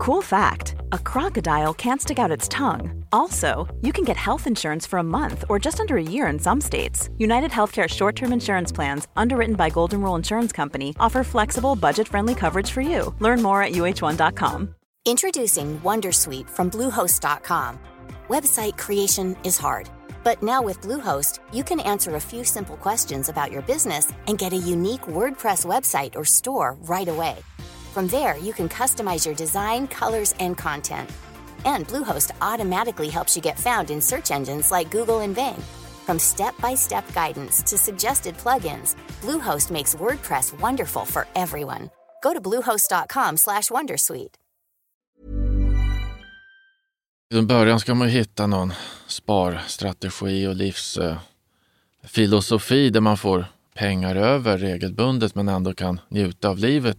Cool fact a crocodile can't stick out its tongue. Also, you can get health insurance for a month or just under a year in some states. United Healthcare short term insurance plans, underwritten by Golden Rule Insurance Company, offer flexible, budget friendly coverage for you. Learn more at uh1.com. Introducing Wondersuite from Bluehost.com. Website creation is hard, but now with Bluehost, you can answer a few simple questions about your business and get a unique WordPress website or store right away. From there, you can customize your design, colors, and content. And Bluehost automatically helps you get found in search engines like Google and Bing. From step-by-step guidance to suggested plugins, Bluehost makes WordPress wonderful for everyone. Go to bluehost.com/wondersuite. I början ska man hitta någon sparstrategi och livsfilosofi där man får pengar över regelbundet men ändå kan njuta av livet.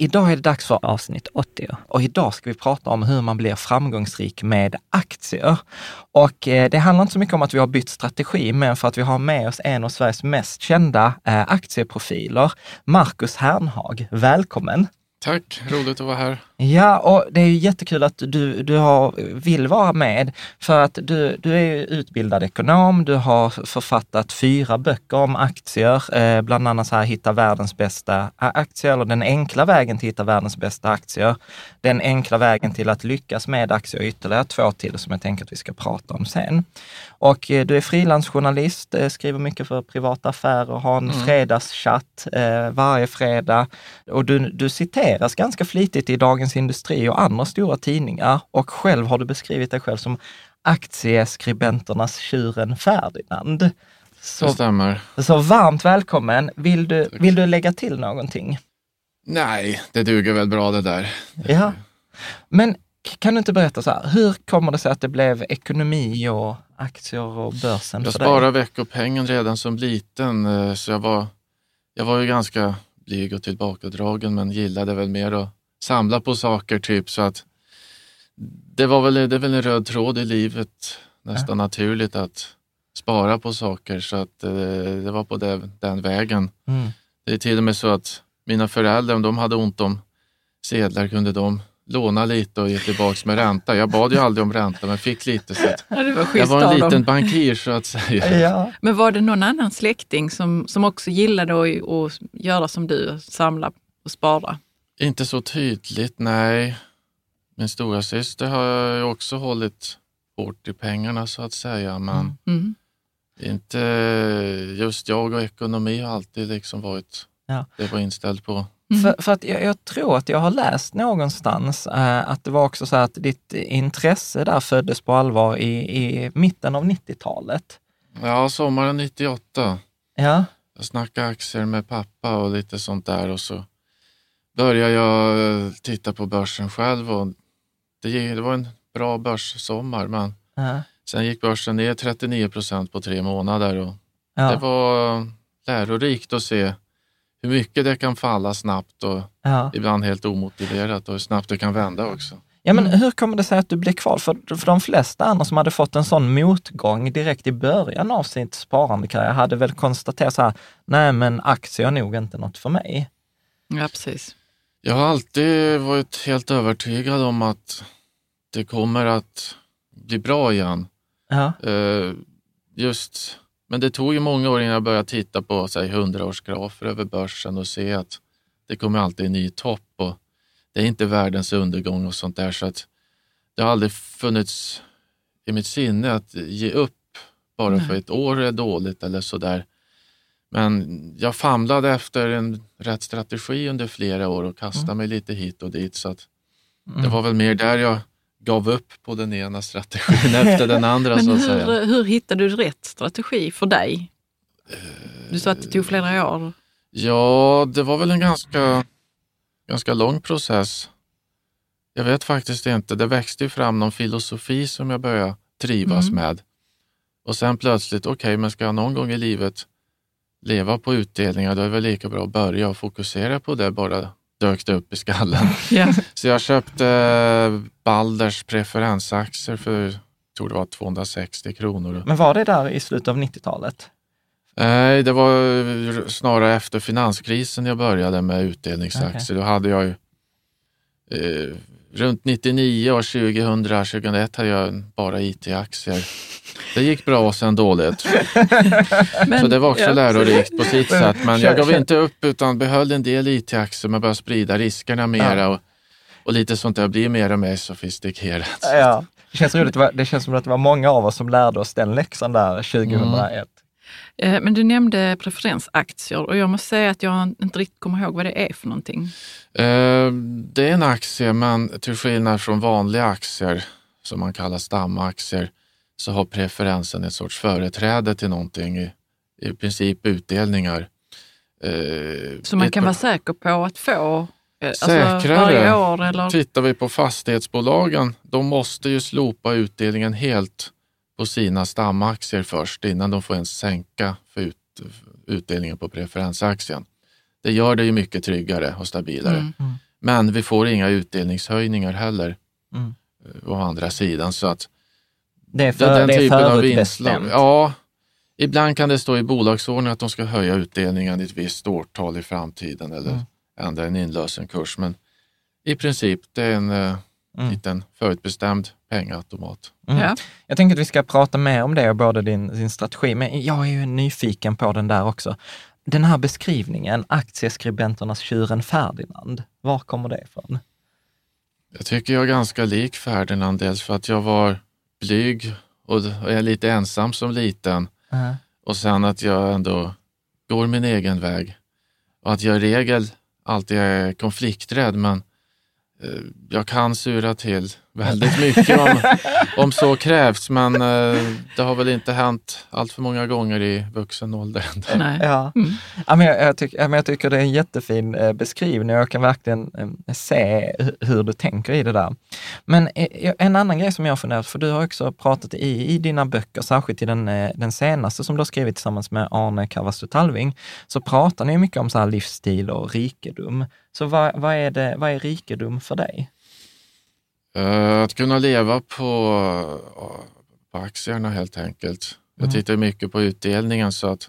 Idag är det dags för avsnitt 80 och idag ska vi prata om hur man blir framgångsrik med aktier. Och eh, det handlar inte så mycket om att vi har bytt strategi, men för att vi har med oss en av Sveriges mest kända eh, aktieprofiler, Marcus Hernhag. Välkommen! Tack, roligt att vara här. Ja, och det är ju jättekul att du, du har, vill vara med för att du, du är utbildad ekonom, du har författat fyra böcker om aktier, eh, bland annat så här Hitta världens bästa aktier, eller Den enkla vägen till att hitta världens bästa aktier, Den enkla vägen till att lyckas med aktier, ytterligare två till som jag tänker att vi ska prata om sen. Och eh, du är frilansjournalist, eh, skriver mycket för privata affärer, har en mm. fredagschatt varje fredag och du, du citeras ganska flitigt i Dagens Industri och andra stora tidningar och själv har du beskrivit dig själv som aktieskribenternas tjuren Ferdinand. Så, det stämmer. Så varmt välkommen. Vill du, vill du lägga till någonting? Nej, det duger väl bra det där. Ja, men kan du inte berätta så här, hur kommer det sig att det blev ekonomi och aktier och börsen Jag sparade veckopengen redan som liten, eh, så jag var, jag var ju ganska blyg och tillbakadragen men gillade väl mer att samla på saker typ så att det var väl, det är väl en röd tråd i livet, nästan ja. naturligt att spara på saker så att eh, det var på det, den vägen. Mm. Det är till och med så att mina föräldrar, om de hade ont om sedlar kunde de låna lite och ge tillbaka med ränta. Jag bad ju aldrig om ränta men fick lite. Så ja, det var jag var en liten bankir så att säga. Ja. Men var det någon annan släkting som, som också gillade att, att göra som du, samla och spara? Inte så tydligt, nej. Min stora syster har ju också hållit hårt i pengarna så att säga, men mm. Mm. inte just jag och ekonomi har alltid liksom varit ja. det var inställd på. Mm. För, för, att jag, jag, tror att jag har läst någonstans eh, att det var också så att ditt intresse där föddes på allvar i, i mitten av 90-talet. Ja, sommaren 98. Ja. Jag snackade aktier med pappa och lite sånt där och så började jag eh, titta på börsen själv och det, det var en bra börssommar men ja. sen gick börsen ner 39 procent på tre månader och ja. det var lärorikt att se hur mycket det kan falla snabbt och ja. ibland helt omotiverat och hur snabbt det kan vända också. Ja, men hur kommer det sig att du blev kvar? För, för de flesta andra som hade fått en sån motgång direkt i början av sitt sparandekarriär hade väl konstaterat så här, nej men aktier är nog inte något för mig. Ja, precis. Jag har alltid varit helt övertygad om att det kommer att bli bra igen. Ja. Uh, just men det tog ju många år innan jag började titta på säg, 100-årsgrafer över börsen och se att det kommer alltid en ny topp och det är inte världens undergång och sånt där. Så att det har aldrig funnits i mitt sinne att ge upp bara Nej. för ett år är dåligt eller sådär. Men jag famlade efter en rätt strategi under flera år och kastade mm. mig lite hit och dit. Så mm. Det var väl mer där jag gav upp på den ena strategin efter den andra. Men hur, hur hittade du rätt strategi för dig? Du sa att det tog flera år. Ja, det var väl en ganska, ganska lång process. Jag vet faktiskt inte. Det växte fram någon filosofi som jag började trivas Mm. med. Och sen plötsligt, okej, men ska jag någon gång i livet leva på utdelningar, då är det väl lika bra att börja och fokusera på det, bara dök det upp i skallen. Ja. Så jag köpte eh, Balders preferensaktier för, jag tror det var 260 kronor. Men var det där i slutet av 90-talet? Nej, det var snarare efter finanskrisen jag började med utdelningsaktier. Då hade jag ju eh, runt 99 och 2000, 2001 hade jag bara IT-aktier. Det gick bra och sen dåligt. Men, Så det var också ja, lärorikt på sitt sätt. Men jag gav inte upp utan behöll en del IT-aktier men började sprida riskerna mera. Och, och lite sånt där blir mer och mer sofistikerat. Ja. Det känns roligt, det känns som att det var många av oss som lärde oss den läxan där 2001. Eh, Men du nämnde preferensaktier och jag måste säga att jag inte riktigt kommer ihåg vad det är för någonting. Eh, Det är en aktie, men till skillnad från vanliga aktier som man kallar stamaktier så har preferensen ett sorts företräde till någonting, i, i princip utdelningar. Eh, Så man kan vara säker på att få eh, alltså Säkrare. eller? Tittar vi på fastighetsbolagen, de måste ju slopa utdelningen helt på sina stamaktier först innan de får ens sänka för ut, utdelningen på preferensaktien. Det gör det ju mycket tryggare och stabilare. Mm. Men vi får inga utdelningshöjningar heller Mm. eh, å andra sidan. Så att Det är, för, den det typen av inslag. Ja, ibland kan det stå i bolagsordningen att de ska höja utdelningen i ett visst årtal i framtiden eller Mm. ändra en inlösenkurs. Men i princip det är en eh, Mm. liten förutbestämd pengaautomat. Mm. Ja. Jag tänker att vi ska prata mer om det och både din, din strategi, men jag är ju nyfiken på den där också. Den här beskrivningen, aktieskribenternas tjuren Ferdinand, var kommer det ifrån? Jag tycker jag är ganska lik Ferdinand, dels för att jag var blyg och är lite ensam som liten. Uh, Och sen att jag ändå går min egen väg. Och att jag i regel alltid är konflikträdd men Eh, jag kan sura till väldigt mycket om, om så krävs. Men eh, det har väl inte hänt allt för många gånger i vuxen ålder. Nej. ja. Mm. Ja, men jag, jag, tyck, men jag tycker det är en jättefin eh, beskrivning och jag kan verkligen eh, se hu- hur du tänker i det där. Men eh, en annan grej som jag har funderat, för du har också pratat i, i dina böcker, särskilt i den, eh, den senaste som du har skrivit tillsammans med Arne Kavastu Talving, så pratar ni mycket om så här livsstil och rikedom. Så vad, vad, är, det, vad är rikedom för dig? Eh, att kunna leva på, eh, på aktierna helt enkelt. Jag Mm. tittar mycket på utdelningen så att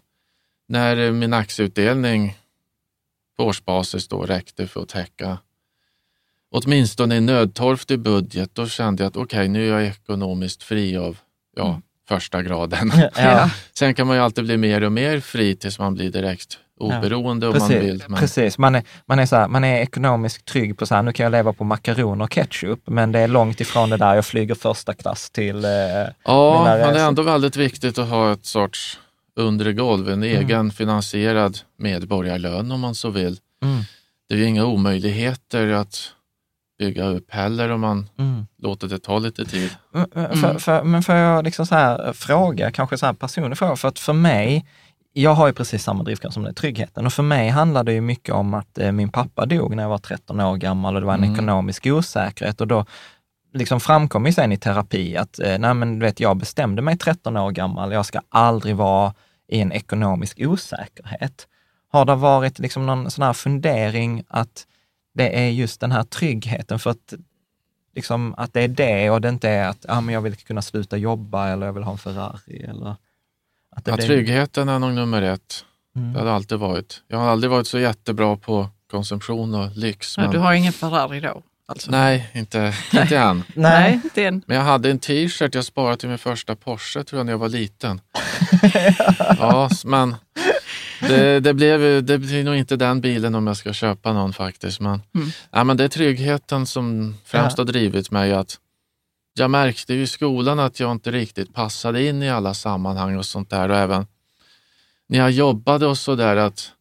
när min aktieutdelning på årsbasis då räckte för att täcka åtminstone en nödtorftig budget, då kände jag att okej, nu är jag ekonomiskt fri av ja, Mm. första graden. Ja, Sen kan man ju alltid bli mer och mer fri tills man blir direkt oberoende om man precis. vill. Men, precis. Man, är, man, är så här, man är ekonomiskt trygg på så här, nu kan jag leva på makaroner och ketchup, men det är långt ifrån det där jag flyger första klass till eh, Ja, men det är ändå väldigt viktigt att ha ett sorts undre golv, en egen finansierad medborgarlön om man så vill. Mm. Det är ju inga omöjligheter att bygga upp heller om man Mm. låter det ta lite tid. Men- men För, för, men får jag liksom så här fråga, kanske så här personlig fråga, för att för mig, jag har ju precis samma drivkraft som den, tryggheten. Och för mig handlar det ju mycket om att eh, min pappa dog när jag var 13 år gammal och det var en Mm. ekonomisk osäkerhet. Och då liksom framkom ju sen i terapi att, eh, nej men du vet, jag bestämde mig 13 år gammal, jag ska aldrig vara i en ekonomisk osäkerhet. Har det varit liksom någon sån här fundering att det är just den här tryggheten för att liksom att det är det och det inte är att ah, men jag vill kunna sluta jobba eller jag vill ha en Ferrari. Eller att det Ja, blir- tryggheten är nog nummer ett. Mm. Det har det alltid varit. Jag har aldrig varit så jättebra på konsumtion och lyx. Ja, Men... du har ingen Ferrari då? Alltså. Nej, inte, inte än. Nej, inte än. Men jag hade en t-shirt jag sparade till min första Porsche tror jag när jag var liten. ja, men det, det, blev, det blir nog inte den bilen om jag ska köpa någon faktiskt. Men, Mm. ja, men det är tryggheten som främst Ja. har drivit mig. att Jag märkte ju i skolan att jag inte riktigt passade in i alla sammanhang och sånt där. Och även när jag jobbade och så där att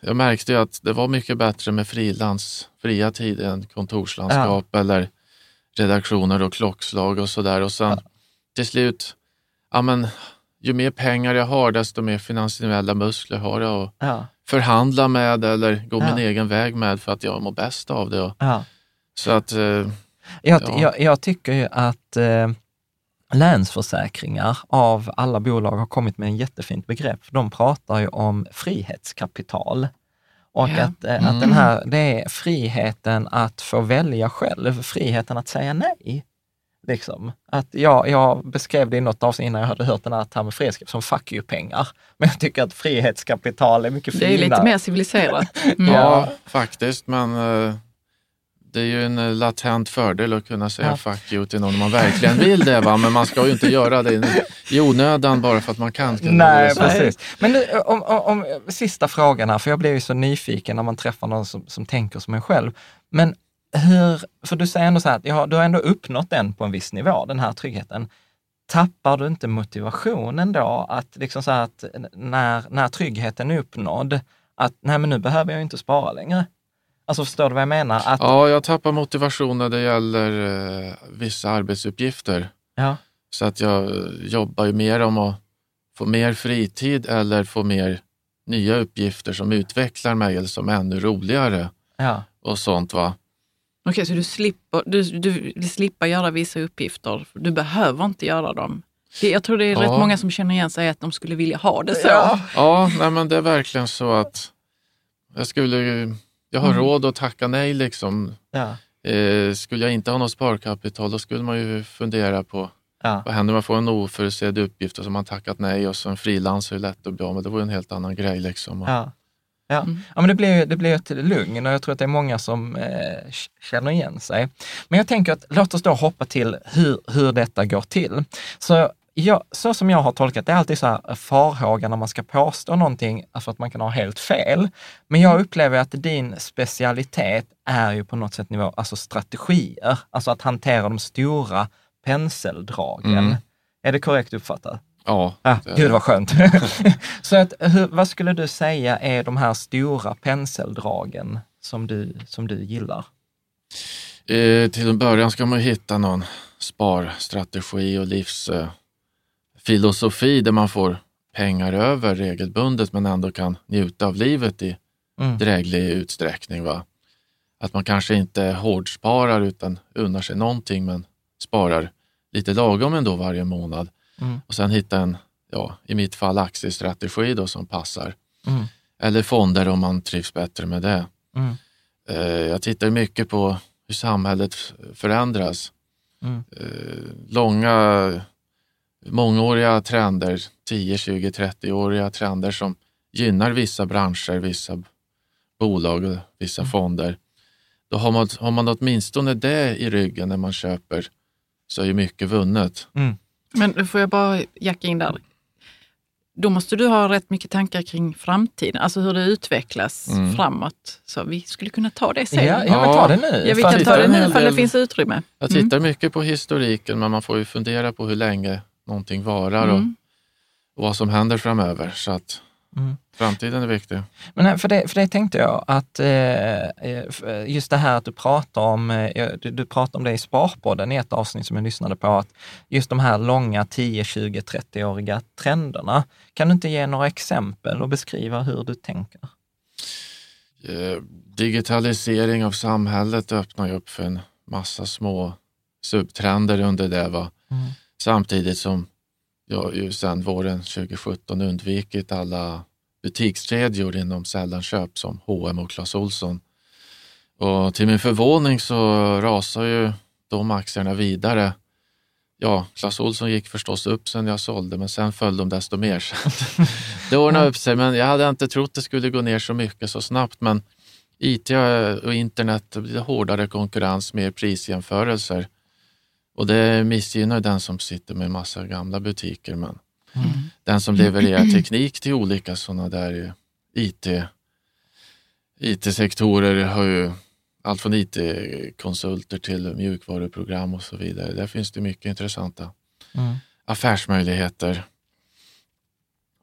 jag märkte ju att det var mycket bättre med frilans, fria tid än kontorslandskap eller redaktioner och klockslag och sådär. Och sen till slut, ja men ju mer pengar jag har desto mer finansiella muskler har jag att Ja, förhandla med eller gå Ja. min egen väg med för att jag mår bäst av det. Och, ja. så att eh, Jag, Ja. jag, jag tycker ju att eh, Länsförsäkringar av alla bolag har kommit med en jättefint begrepp. De pratar ju om frihetskapital. Och Ja. att, eh, att den här, det är friheten att få välja själv, friheten att säga nej. Liksom. Att jag, jag beskrev det i något avsnitt innan jag hade hört den här termen frihetskapital som fuck you-pengar. Men jag tycker att frihetskapital är mycket Det finare. är lite mer civiliserat. Mm. Ja, faktiskt, men eh, det är ju en eh, latent fördel att kunna säga Ja. fuck you till någon om man verkligen vill det. Va? Men man ska ju inte göra det i- onödan bara för att man kan. Nej, precis. Men nu, om, om, om, sista frågan här, för jag blir ju så nyfiken när man träffar någon som, som tänker som en själv. Men hur, för du säger ändå så här att ja, du har ändå uppnått den på en viss nivå, den här tryggheten. Tappar du inte motivationen då att liksom så här att när, när tryggheten är uppnådd, att nej men nu behöver jag ju inte spara längre. Alltså förstår du vad jag menar? Att, Ja, jag tappar motivation när det gäller eh, vissa arbetsuppgifter. ja, Så att jag jobbar ju mer om att få mer fritid eller få mer nya uppgifter som utvecklar mig eller som är ännu roligare ja, och sånt. va. Okej, så du slipper, du, du vill slippa göra vissa uppgifter. Du behöver inte göra dem. Jag tror det är Ja. rätt många som känner igen sig att de skulle vilja ha det så. Ja. Ja, nej, men det är verkligen så att jag skulle ju- jag har Mm. råd att tacka nej liksom. ja, Eh, skulle jag inte ha något sparkapital då skulle man ju fundera på ja. vad händer om man får en oförutsedd uppgift och så har man tackat nej och så en frilans är lätt att bli av med. Det vore en helt annan grej. Liksom. Ja. Ja. Mm. ja, men det blir, ju- det blir ett lugn och jag tror att det är många som eh, känner igen sig. Men jag tänker att låt oss då hoppa till hur, hur detta går till. Så, ja, så som jag har tolkat det, är alltid så här farhåga när man ska påstå någonting för att man kan ha helt fel. Men jag upplever att din specialitet är ju på något sätt nivå, alltså strategier, alltså att hantera de stora penseldragen. Mm. Är det korrekt uppfattat? Ja, Ah, det gud vad skönt. så att, hur, vad skulle du säga är de här stora penseldragen som du, som du gillar? Eh, till en början ska man hitta någon sparstrategi och livsfilosofi där man får pengar över regelbundet men ändå kan njuta av livet i Mm. dräglig utsträckning. Va? Att man kanske inte hårdsparar utan unnar sig någonting men sparar lite lagom ändå varje månad. Mm. Och sen hitta en, ja, i mitt fall aktiestrategi då som passar. Mm. Eller fonder om man trivs bättre med det. Mm. Eh, Jag tittar mycket på hur samhället förändras. Mm. Eh, Långa, mångåriga trender, 10, 20, 30-åriga trender som gynnar vissa branscher, vissa bolag och vissa Mm. fonder. Då har man, har man åtminstone det i ryggen när man köper så är ju mycket vunnet. Mm. Men då får jag bara jacka in där. Då måste du ha rätt mycket tankar kring framtiden, alltså hur det utvecklas Mm. framåt. Så vi skulle kunna ta det Ja, sen. ja, men ta det nu. Ja, vi kan ta det nu ifall det finns utrymme. Jag Mm. tittar mycket på historiken men man får ju fundera på hur länge någonting varar och, Mm. och vad som händer framöver. Så att Mm. framtiden är viktig. Men nej, för det, för det tänkte jag att eh, eh, just det här att du pratar om, eh, du, du pratar om det i Sparpodden i ett avsnitt som jag lyssnade på, att just de här långa 10, 20, 30-åriga trenderna. Kan du inte ge några exempel och beskriva hur du tänker? Eh, digitalisering av samhället öppnar ju upp för en massa små subtrender under det. Va? Mm. Samtidigt som jag ju sedan våren 2017 undvikit alla butikskedjor inom sällanköp som H&M och Clas Ohlson. Och till min förvåning så rasar ju de aktierna vidare. Ja, Clas Ohlson gick förstås upp sen jag sålde, men sen föll de desto mer. Det ordnade upp sig, men jag hade inte trott det skulle gå ner så mycket så snabbt. Men IT och internet, det blir hårdare konkurrens, mer prisjämförelser. Och det missgynnar den som sitter med massa gamla butiker. Men Mm. den som levererar teknik till olika sådana där IT, IT-sektorer har ju allt från IT-konsulter till mjukvaruprogram och så vidare. Där finns det mycket intressanta Mm. affärsmöjligheter.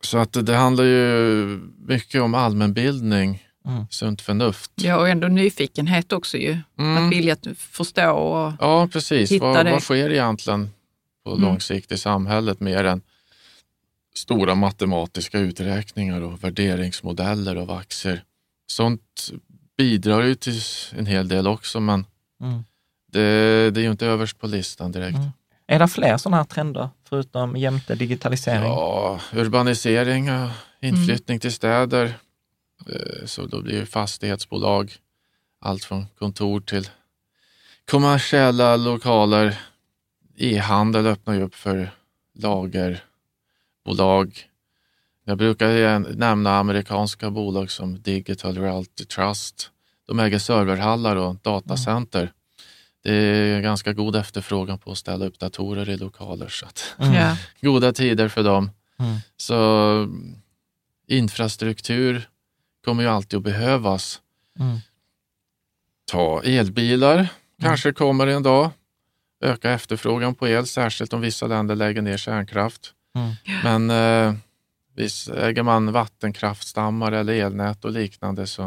Så att det, handlar ju mycket om allmänbildning, Mm. sunt förnuft. Ja, och ändå nyfikenhet också ju. Mm. Att vilja förstå och Ja, precis. hitta Vad, det. vad sker egentligen på Mm. lång sikt i samhället mer än stora matematiska uträkningar och värderingsmodeller av aktier. Sånt bidrar ju till en hel del också, men Mm. Det, det är ju inte överst på listan direkt. Mm. Är det fler sådana här trender, förutom jämte digitalisering? Ja, urbanisering, och inflyttning till städer. Eh, Så då blir det fastighetsbolag, allt från kontor till kommersiella lokaler. E-handel öppnar ju upp för lagerbolag. Jag brukar nämna amerikanska bolag som Digital Realty Trust. De äger serverhallar och datacenter. Det är ganska god efterfrågan på att ställa upp datorer i lokaler. Så att, Mm. Goda tider för dem. Mm. Så mm, infrastruktur kommer ju alltid att behövas. Mm. Ta elbilar, kanske kommer en dag. Öka efterfrågan på el, särskilt om vissa länder lägger ner kärnkraft. Mm. Men eh, visst, äger man vattenkraftstammar eller elnät och liknande så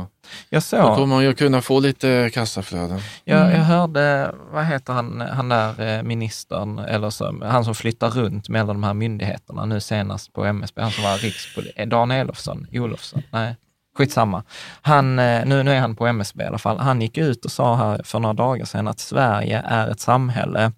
Jag då såg, kommer man ju kunna få lite kassaflöden. jag, jag hörde, vad heter han, han där eh, ministern, eller så, han som flyttar runt mellan de här myndigheterna nu senast på MSB, han som var rikspoli, eh, Dan Elofsson, Olofsson, nej, skitsamma. Han, eh, nu, nu är han på MSB i alla fall, han gick ut och sa här för några dagar sedan att Sverige är ett samhälle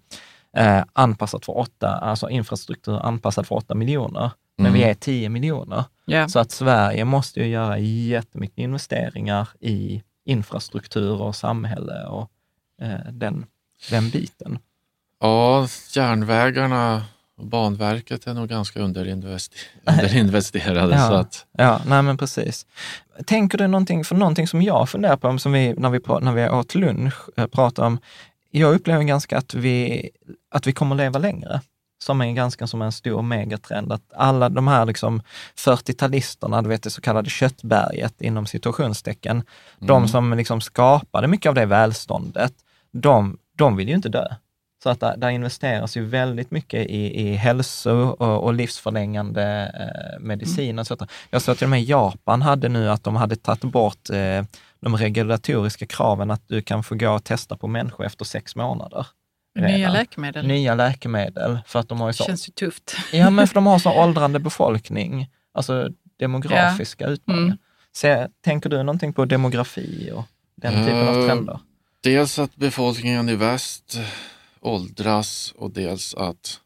eh, anpassat för åtta, alltså infrastruktur anpassad för åtta miljoner, men Mm. vi är 10 miljoner. Ja. Så att Sverige måste ju göra jättemycket investeringar i infrastruktur och samhälle och eh, den, den biten. Ja, järnvägarna Banverket är nog ganska underinvester- underinvesterade. Ja. Så att, Ja, nej men precis. Tänker du någonting, för någonting som jag funderar på, som vi, när vi, när vi åt lunch, eh, pratade om, jag upplever ganska att vi, att vi kommer leva längre. Som är ganska som en stor megatrend, att alla de här liksom 40-talisterna, du vet det så kallade köttberget inom situationstecken, de som liksom skapade mycket av det välståndet, de, de vill ju inte dö. Så att där, där investeras ju väldigt mycket i, i hälso och, och livsförlängande eh, medicin. och så. Jag såg till och med Japan hade nu att de hade tagit bort eh, de regulatoriska kraven att du kan få gå och testa på människor efter sex månader. Nya redan. läkemedel. Nya läkemedel, för att de har ju Det så, känns ju tufft. ja, men för de har så åldrande befolkning, alltså demografiska utmaningar. Mm. Så, tänker du någonting på demografi och den typen av Eh, trender? Dels att befolkningen i väst åldras och dels att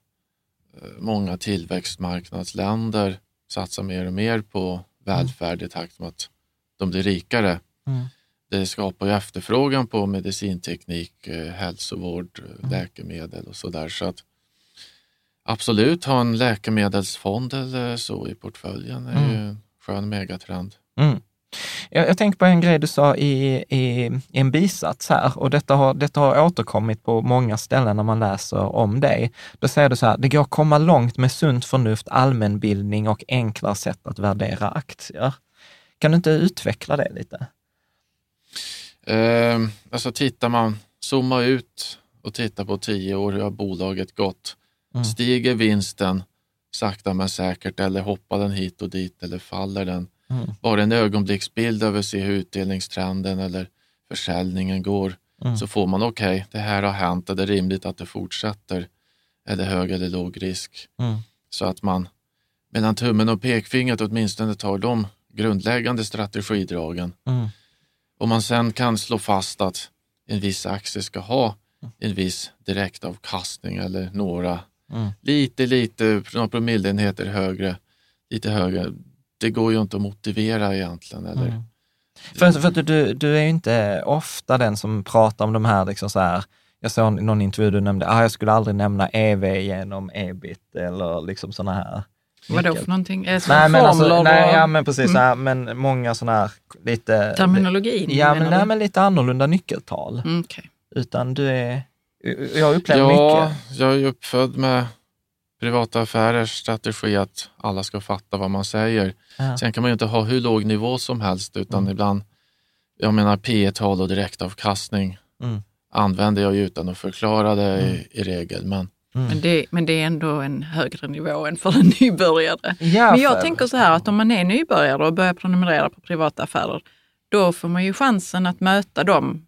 eh, många tillväxtmarknadsländer satsar mer och mer på välfärd i takt med att de blir rikare. Mm. Det skapar ju efterfrågan på medicinteknik, eh, hälsovård, eh, Mm. läkemedel och sådär. Så att absolut ha en läkemedelsfond eller så i portföljen är Mm. ju en skön megatrend. Mm. Jag, jag tänker på en grej du sa i, i, i en bisats här och detta har, detta har återkommit på många ställen när man läser om dig. Då säger du så här, det går att komma långt med sunt förnuft, allmänbildning och enklare sätt att värdera aktier. Kan du inte utveckla det lite? Eh, alltså tittar man, zooma ut och titta på tio år, hur har bolaget gått? Mm. Stiger vinsten sakta men säkert eller hoppar den hit och dit eller faller den? Mm. Bara en ögonblicksbild över se hur utdelningstrenden eller försäljningen går Mm. så får man okej, det här har hänt, är det rimligt att det fortsätter? Är det hög eller låg risk? Mm. Så att man mellan tummen och pekfingret åtminstone tar de grundläggande strategidragen. Mm. Om man sen kan slå fast att en viss aktie ska ha en viss direktavkastning eller några Mm. lite, lite, några promilleenheter högre, lite högre. Det går ju inte att motivera egentligen. Eller? Mm. För, för att du, du är ju inte ofta den som pratar om de här, liksom så här jag såg någon intervju du nämnde, ah, jag skulle aldrig nämna EV genom ebit eller liksom sådana här. Vadå för någonting? Det Nej, men alltså, nej, ja, men precis, Mm. så här, men många sådana här lite... terminologin? Ja, men, nej, men lite annorlunda nyckeltal. Mm, okej. Utan du är, jag upplever Ja, mycket. jag är ju uppfödd med privata affärers strategi att alla ska fatta vad man säger. Ja. Sen kan man ju inte ha hur låg nivå som helst utan Mm. ibland, jag menar P tal och direktavkastning Mm. använder jag ju utan att förklara det i, i regel. Men Mm. Men, det, men det är ändå en högre nivå än för en nybörjare. Ja, Men jag för- tänker så här att om man är nybörjare och börjar prenumerera på privata affärer, då får man ju chansen att möta de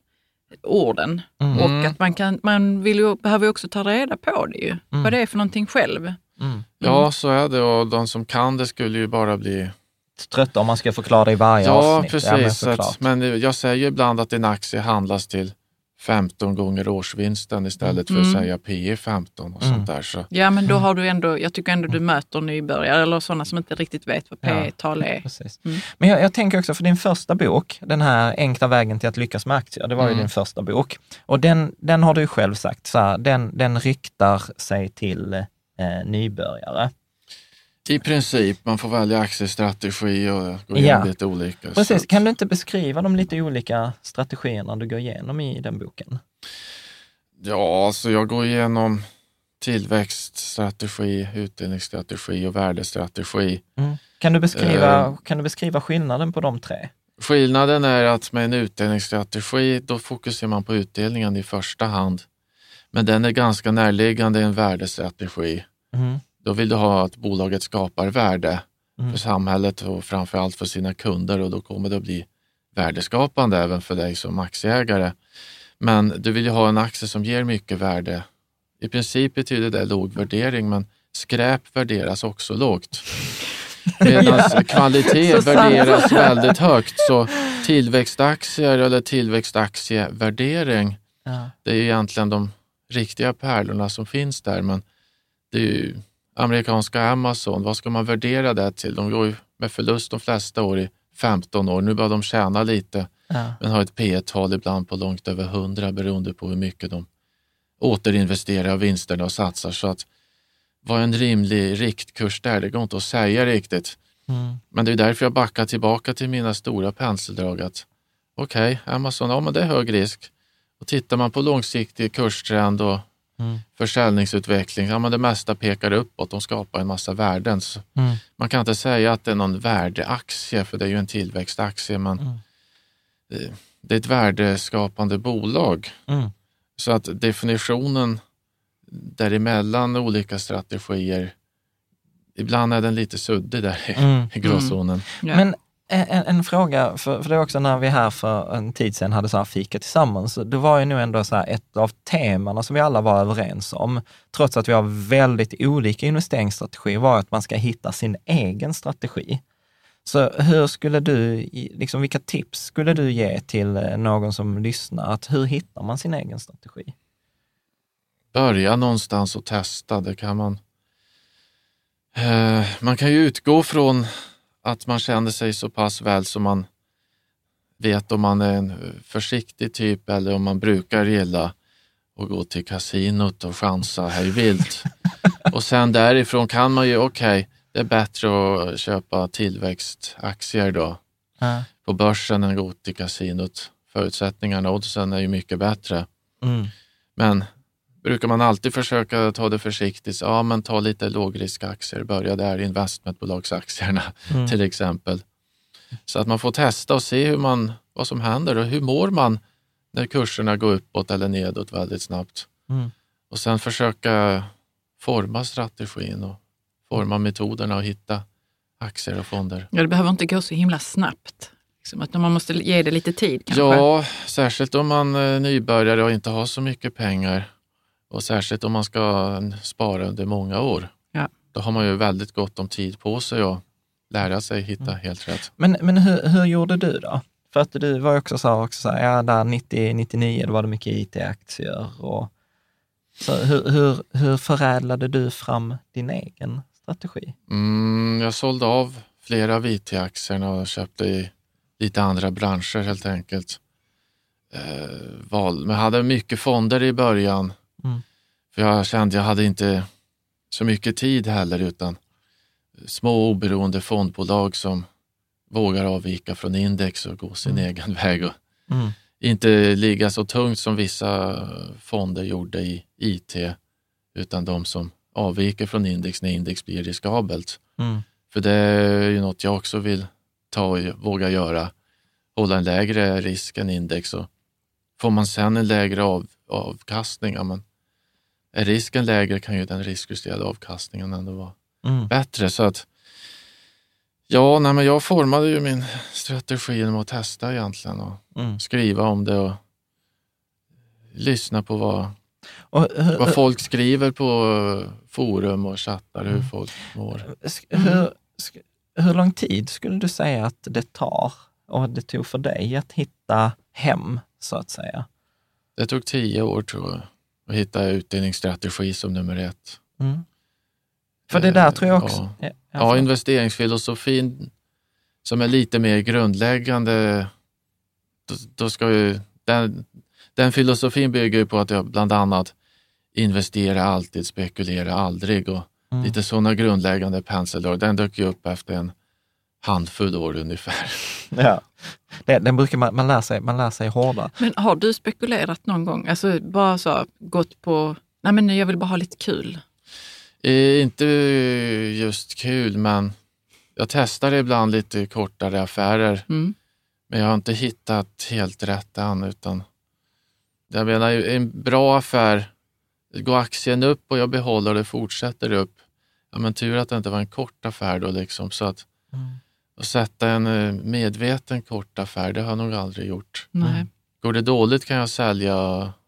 orden. Mm. Och att man, kan, man vill ju, behöver ju också ta reda på det ju, vad det är för någonting själv. Mm. ja, så är det och de som kan det skulle ju bara bli Trötta om man ska förklara det i varje Ja, avsnitt. men precis. Så såklart. att, men jag säger ibland att en aktie handlas till 15 gånger årsvinsten istället för att Mm. säga P 15 och Mm. sånt där. Så, Ja, men då har du ändå, jag tycker ändå du möter nybörjare eller sådana som inte riktigt vet vad Ja. P-tal är. Precis. Mm. Men jag, jag tänker också för din första bok, den här Enkla vägen till att lyckas med aktier, det var ju Mm. din första bok. Och den, den har du själv sagt, så här, den, den riktar sig till eh, nybörjare. I princip, man får välja aktiestrategi och gå Ja. igenom lite olika. Precis, att- kan du inte beskriva de lite olika strategierna du går igenom i den boken? Ja, alltså jag går igenom tillväxtstrategi, utdelningsstrategi och värdestrategi. Mm. Kan, du beskriva, Eh. kan du beskriva skillnaden på de tre? Skillnaden är att med en utdelningsstrategi, då fokuserar man på utdelningen i första hand. Men den är ganska närliggande en värdestrategi. Mm. Då vill du ha att bolaget skapar värde Mm. för samhället och framförallt för sina kunder och då kommer det att bli värdeskapande även för dig som aktieägare. Men du vill ju ha en aktie som ger mycket värde. I princip betyder det låg värdering men skräp värderas också lågt. Medan kvalitet Så sant. värderas väldigt högt. Så tillväxtaktier eller tillväxtaktievärdering, Ja. det är ju egentligen de riktiga pärlorna som finns där. Men det är ju amerikanska Amazon, vad ska man värdera det till? De går ju med förlust de flesta år i 15 år. Nu börjar de tjäna lite, Ja. men har ett P tal ibland på långt över 100 beroende på hur mycket de återinvesterar vinsterna och satsar. Så att vad en rimlig riktkurs där, det går inte att säga riktigt. Mm. Men det är därför jag backar tillbaka till mina stora penseldrag. Okej, Amazon, ja men det är hög risk. Och tittar man på långsiktig kurstrend och Mm. försäljningsutveckling, ja men det mesta pekar uppåt, de skapar en massa värden. Mm. man kan inte säga att det är någon värdeaktie, för det är ju en tillväxtaktie, men Mm. det- det är ett värdeskapande bolag. Mm. Så att definitionen däremellan olika strategier, ibland är den lite suddig där i, Mm. gråzonen. Ja. Men Eh, en, en, fråga, för, för det var också när vi här för en tid sedan hade så här fika tillsammans, Då det var ju nog ändå så här ett av temana som vi alla var överens om, trots att vi har väldigt olika investeringsstrategier, var att man ska hitta sin egen strategi. Så hur skulle du, liksom vilka tips skulle du ge till eh, någon som lyssnar, att hur hittar man sin egen strategi? börja någonstans och testa. Det kan man. Eh, man kan ju utgå från att man känner sig så pass väl som man vet om man är en försiktig typ eller om man brukar gilla att gå till kasinot och chansa hej vilt. och sen därifrån kan man ju, okej, det är bättre att köpa tillväxtaktier då Ja. på börsen än att gå till kasinot. Förutsättningarna, oddsen är ju mycket bättre. Mm. Men brukar man alltid försöka ta det försiktigt, ja men ta lite lågriskaktier, börja där, investmentbolagsaktierna Mm. till exempel. Så att man får testa och se hur man, vad som händer och hur mår man när kurserna går uppåt eller nedåt väldigt snabbt. Mm. Och sen försöka forma strategin och forma metoderna och hitta aktier och fonder. Ja, det behöver inte gå så himla snabbt. Liksom att man måste ge det lite tid kanske. Ja, särskilt om man är nybörjare och inte har så mycket pengar. Och särskilt om man ska spara under många år. Ja. Då har man ju väldigt gott om tid på sig att lära sig hitta helt rätt. Men, men hur, hur gjorde du då? För att du var också så, också så här, ja där 90, 99 då var det mycket IT-aktier och så hur, hur, hur förädlade du fram din egen strategi? Mm, jag sålde av flera av IT-aktierna och köpte i lite andra branscher helt enkelt. Eh, val, men jag hade mycket fonder i början. Mm. För jag kände jag hade inte så mycket tid heller utan små oberoende fondbolag som vågar avvika från index och gå sin Mm. egen väg och Mm. inte ligga så tungt som vissa fonder gjorde i IT utan de som avviker från index när index blir riskabelt. Mm. För det är ju något jag också vill ta och våga göra. Hålla en lägre risk än index. Och får man sen en lägre av, avkastning, ja, men är risken lägre kan ju den riskjusterade avkastningen ändå vara Mm. bättre. Så att Ja, nej, men jag formade ju min strategi genom att testa egentligen och Mm. skriva om det och lyssna på vad, Och, hur, vad folk skriver på forum och chattar, hur Mm. folk mår. hur, sk- hur lång tid skulle du säga att det tar och det tog för dig att hitta hem, så att säga? Det tog tio år tror jag att hitta utdelningsstrategi som nummer ett. Mm. För det där tror jag också... Ja. Ja, investeringsfilosofin som är lite mer grundläggande, då, då ska ju, den, den filosofin bygger ju på att jag bland annat investera alltid, spekulera aldrig och Mm. lite sådana grundläggande penseldrag. Den dök ju upp efter en handfull år ungefär. Ja. Det, den brukar man, man, lär sig, man lär sig hårdare. Men har du spekulerat någon gång? Alltså bara så gått på, nej men jag vill bara ha lite kul. Eh, inte just kul, men jag testar ibland lite kortare affärer. Mm. Men jag har inte hittat helt rätt än. Utan jag menar, en bra affär, går aktien upp och jag behåller det fortsätter upp. Ja, men tur att det inte var en kort affär då. Liksom, så att, att sätta en eh, medveten kort affär, det har jag nog aldrig gjort. Nej. Går det dåligt kan jag sälja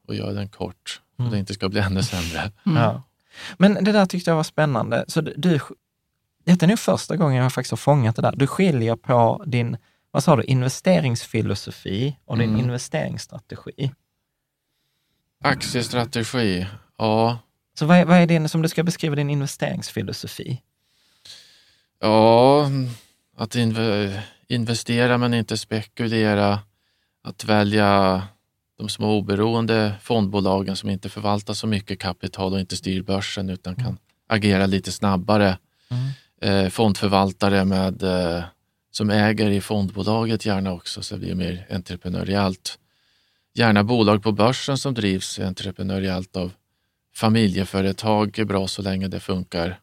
och göra den kort. Så Mm. det inte ska bli ännu sämre. Mm. Ja. Men det där tyckte jag var spännande. Så du, detta är nog första gången jag faktiskt har fångat det där. Du skiljer på din, vad sa du, investeringsfilosofi och din Mm. investeringsstrategi. Aktiestrategi, ja. Så vad är, vad är din, som du ska beskriva din investeringsfilosofi? Ja, att inve- investera men inte spekulera. Att välja de små oberoende fondbolagen som inte förvaltar så mycket kapital och inte styr börsen utan kan agera lite snabbare. Eh, fondförvaltare med, eh, som äger i fondbolaget gärna också så det blir mer entreprenöriellt. Gärna bolag på börsen som drivs entreprenöriellt av familjeföretag är bra så länge det funkar.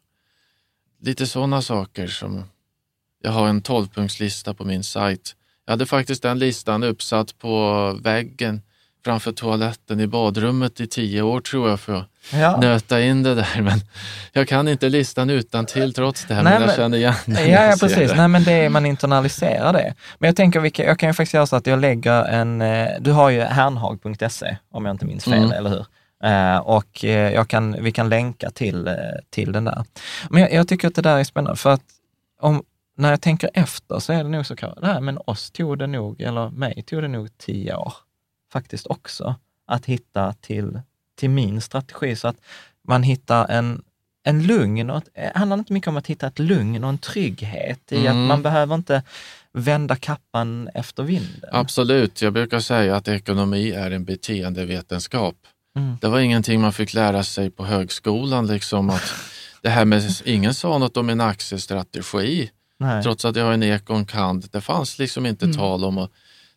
Lite sådana saker som jag har en 12-punktslista på min sajt. Jag hade faktiskt den listan uppsatt på väggen framför toaletten i badrummet i tio år tror jag för att Ja. nöta in det där. Men jag kan inte listan utan till trots det här, Nej, men jag känner igen det. Ja, ja precis. Nej, men det är, man internaliserar det. Men jag tänker, vilka, jag kan ju faktiskt göra så att jag lägger en, eh, du har ju hernhag.se om jag inte minns fel, Mm. eller hur? Eh, och eh, jag kan, vi kan länka till, till den där. Men jag, jag tycker att det där är spännande, för att om, när jag tänker efter så är det nog så klart, nej men oss tog det nog, eller mig tog det nog tio år faktiskt också, att hitta till, till min strategi så att man hittar en, en lugn, och ett, det handlar inte mycket om att hitta ett lugn och en trygghet i att Mm. man behöver inte vända kappan efter vinden. Absolut, jag brukar säga att ekonomi är en beteendevetenskap. Mm. Det var ingenting man fick lära sig på högskolan. Liksom att det här med, ingen sa något om en aktiestrategi, Nej. trots att jag har en ekon kand. Det fanns liksom inte Mm. tal om att,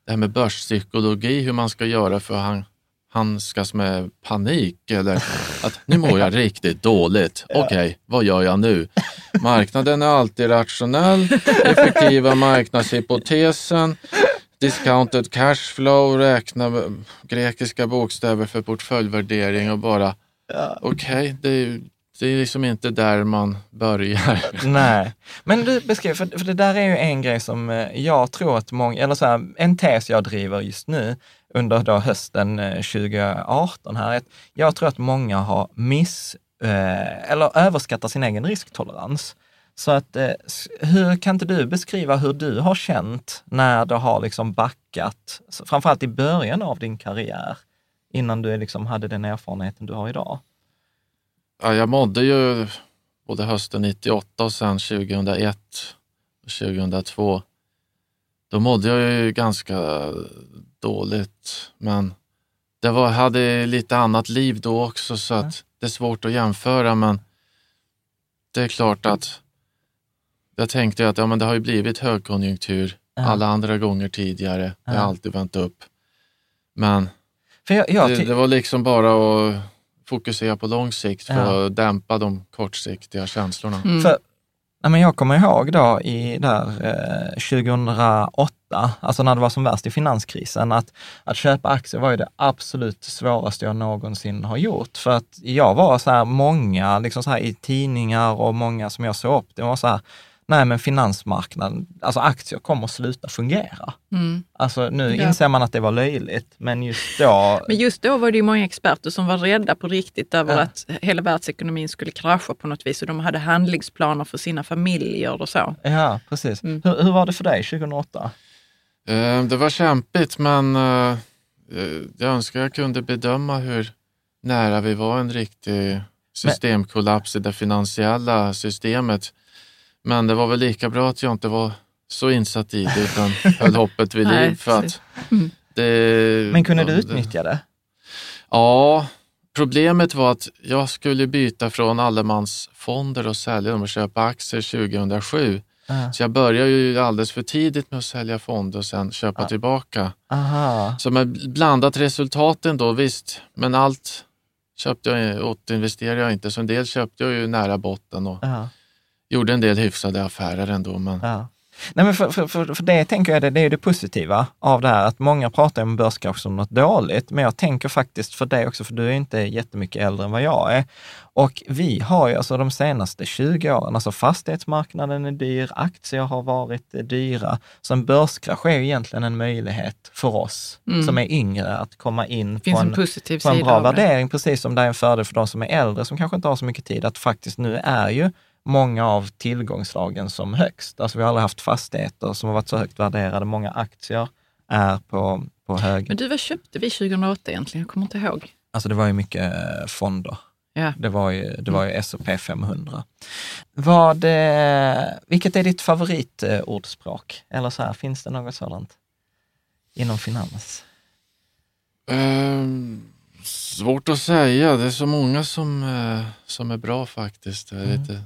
det här med börspsykologi, hur man ska göra för att han, handskas med panik eller att nu mår jag riktigt dåligt. Okej, vad gör jag nu? Marknaden är alltid rationell, effektiva marknadshypotesen, discounted cash flow, räkna grekiska bokstäver för portföljvärdering och bara okej, det, är- det är liksom inte där man börjar. Nej, men du beskriver, för, för det där är ju en grej som eh, jag tror att många, eller så här, en tes jag driver just nu under då hösten eh, 2018 här, att jag tror att många har miss, eh, eller överskattar sin egen risktolerans. Så att, hur kan inte du beskriva hur du har känt när du har liksom backat, framförallt i början av din karriär, innan du liksom hade den erfarenheten du har idag? Ja, jag mådde ju både hösten 98 och sen 2001 och 2002. Då mådde jag ju ganska dåligt, men det var, hade lite annat liv då också så att det är svårt att jämföra. Men det är klart att jag tänkte att ja, men det har ju blivit högkonjunktur Ja. alla andra gånger tidigare. Det har alltid vänt upp. Men jag, jag, det, det var liksom bara att fokusera på lång sikt för Ja. att dämpa de kortsiktiga känslorna. Mm. För, nej, men jag kommer ihåg då i där, eh, 2008, alltså när det var som värst i finanskrisen, att, att köpa aktier var ju det absolut svåraste jag någonsin har gjort. För att jag var så här, många liksom så här, i tidningar och många som jag såg upp, det var så här, nej men finansmarknaden, alltså aktier kommer sluta fungera. Mm. Alltså nu Ja. inser man att det var löjligt, men just då, Men just då var det ju många experter som var rädda på riktigt över Ja. att hela världsekonomin skulle krascha på något vis och de hade handlingsplaner för sina familjer och så. ja precis. Mm. Hur, hur var det för dig 2008? Eh, Det var kämpigt men eh, eh, jag önskar jag kunde bedöma hur nära vi var en riktig systemkollaps i det finansiella systemet. Men det var väl lika bra att jag inte var så insatt i det utan höll hoppet vid liv. För att Mm. det, Men kunde du utnyttja det? Ja, problemet var att jag skulle byta från allemansfonder och sälja dem och köpa aktier 2007. Ja. Så jag började ju alldeles för tidigt med att sälja fonder och sen köpa Ja. tillbaka. Aha. Så med blandat resultaten då, visst, men allt köpte jag, återinvesterade jag inte. Så en del köpte jag ju nära botten och Ja. Gjorde en del hyfsade affärer ändå. Men Ja. Nej, men för, för, för, för det tänker jag, det, det är det positiva av det här, att många pratar om börskrasch som något dåligt, men jag tänker faktiskt för dig också, för du är inte jättemycket äldre än vad jag är. Och vi har ju alltså de senaste 20 åren, alltså fastighetsmarknaden är dyr, aktier har varit dyra, så en börskrasch är ju egentligen en möjlighet för oss Mm. som är yngre att komma in på en en, på en bra värdering, precis som det är en fördel för de som är äldre, som kanske inte har så mycket tid, att faktiskt nu är ju många av tillgångslagen som högst. Alltså vi har aldrig haft fastigheter som har varit så högt värderade. Många aktier är på, på hög... Men du, vad köpte vi 2008 egentligen? Jag kommer inte ihåg. Alltså det var ju mycket eh, fonder. Ja. Det var ju, det var ju S&P 500. Vad, eh, vilket är ditt favoritordspråk? Eller så här, finns det något sådant inom finans? Ehm, svårt att säga. Det är så många som, eh, som är bra faktiskt. Det är Mm. lite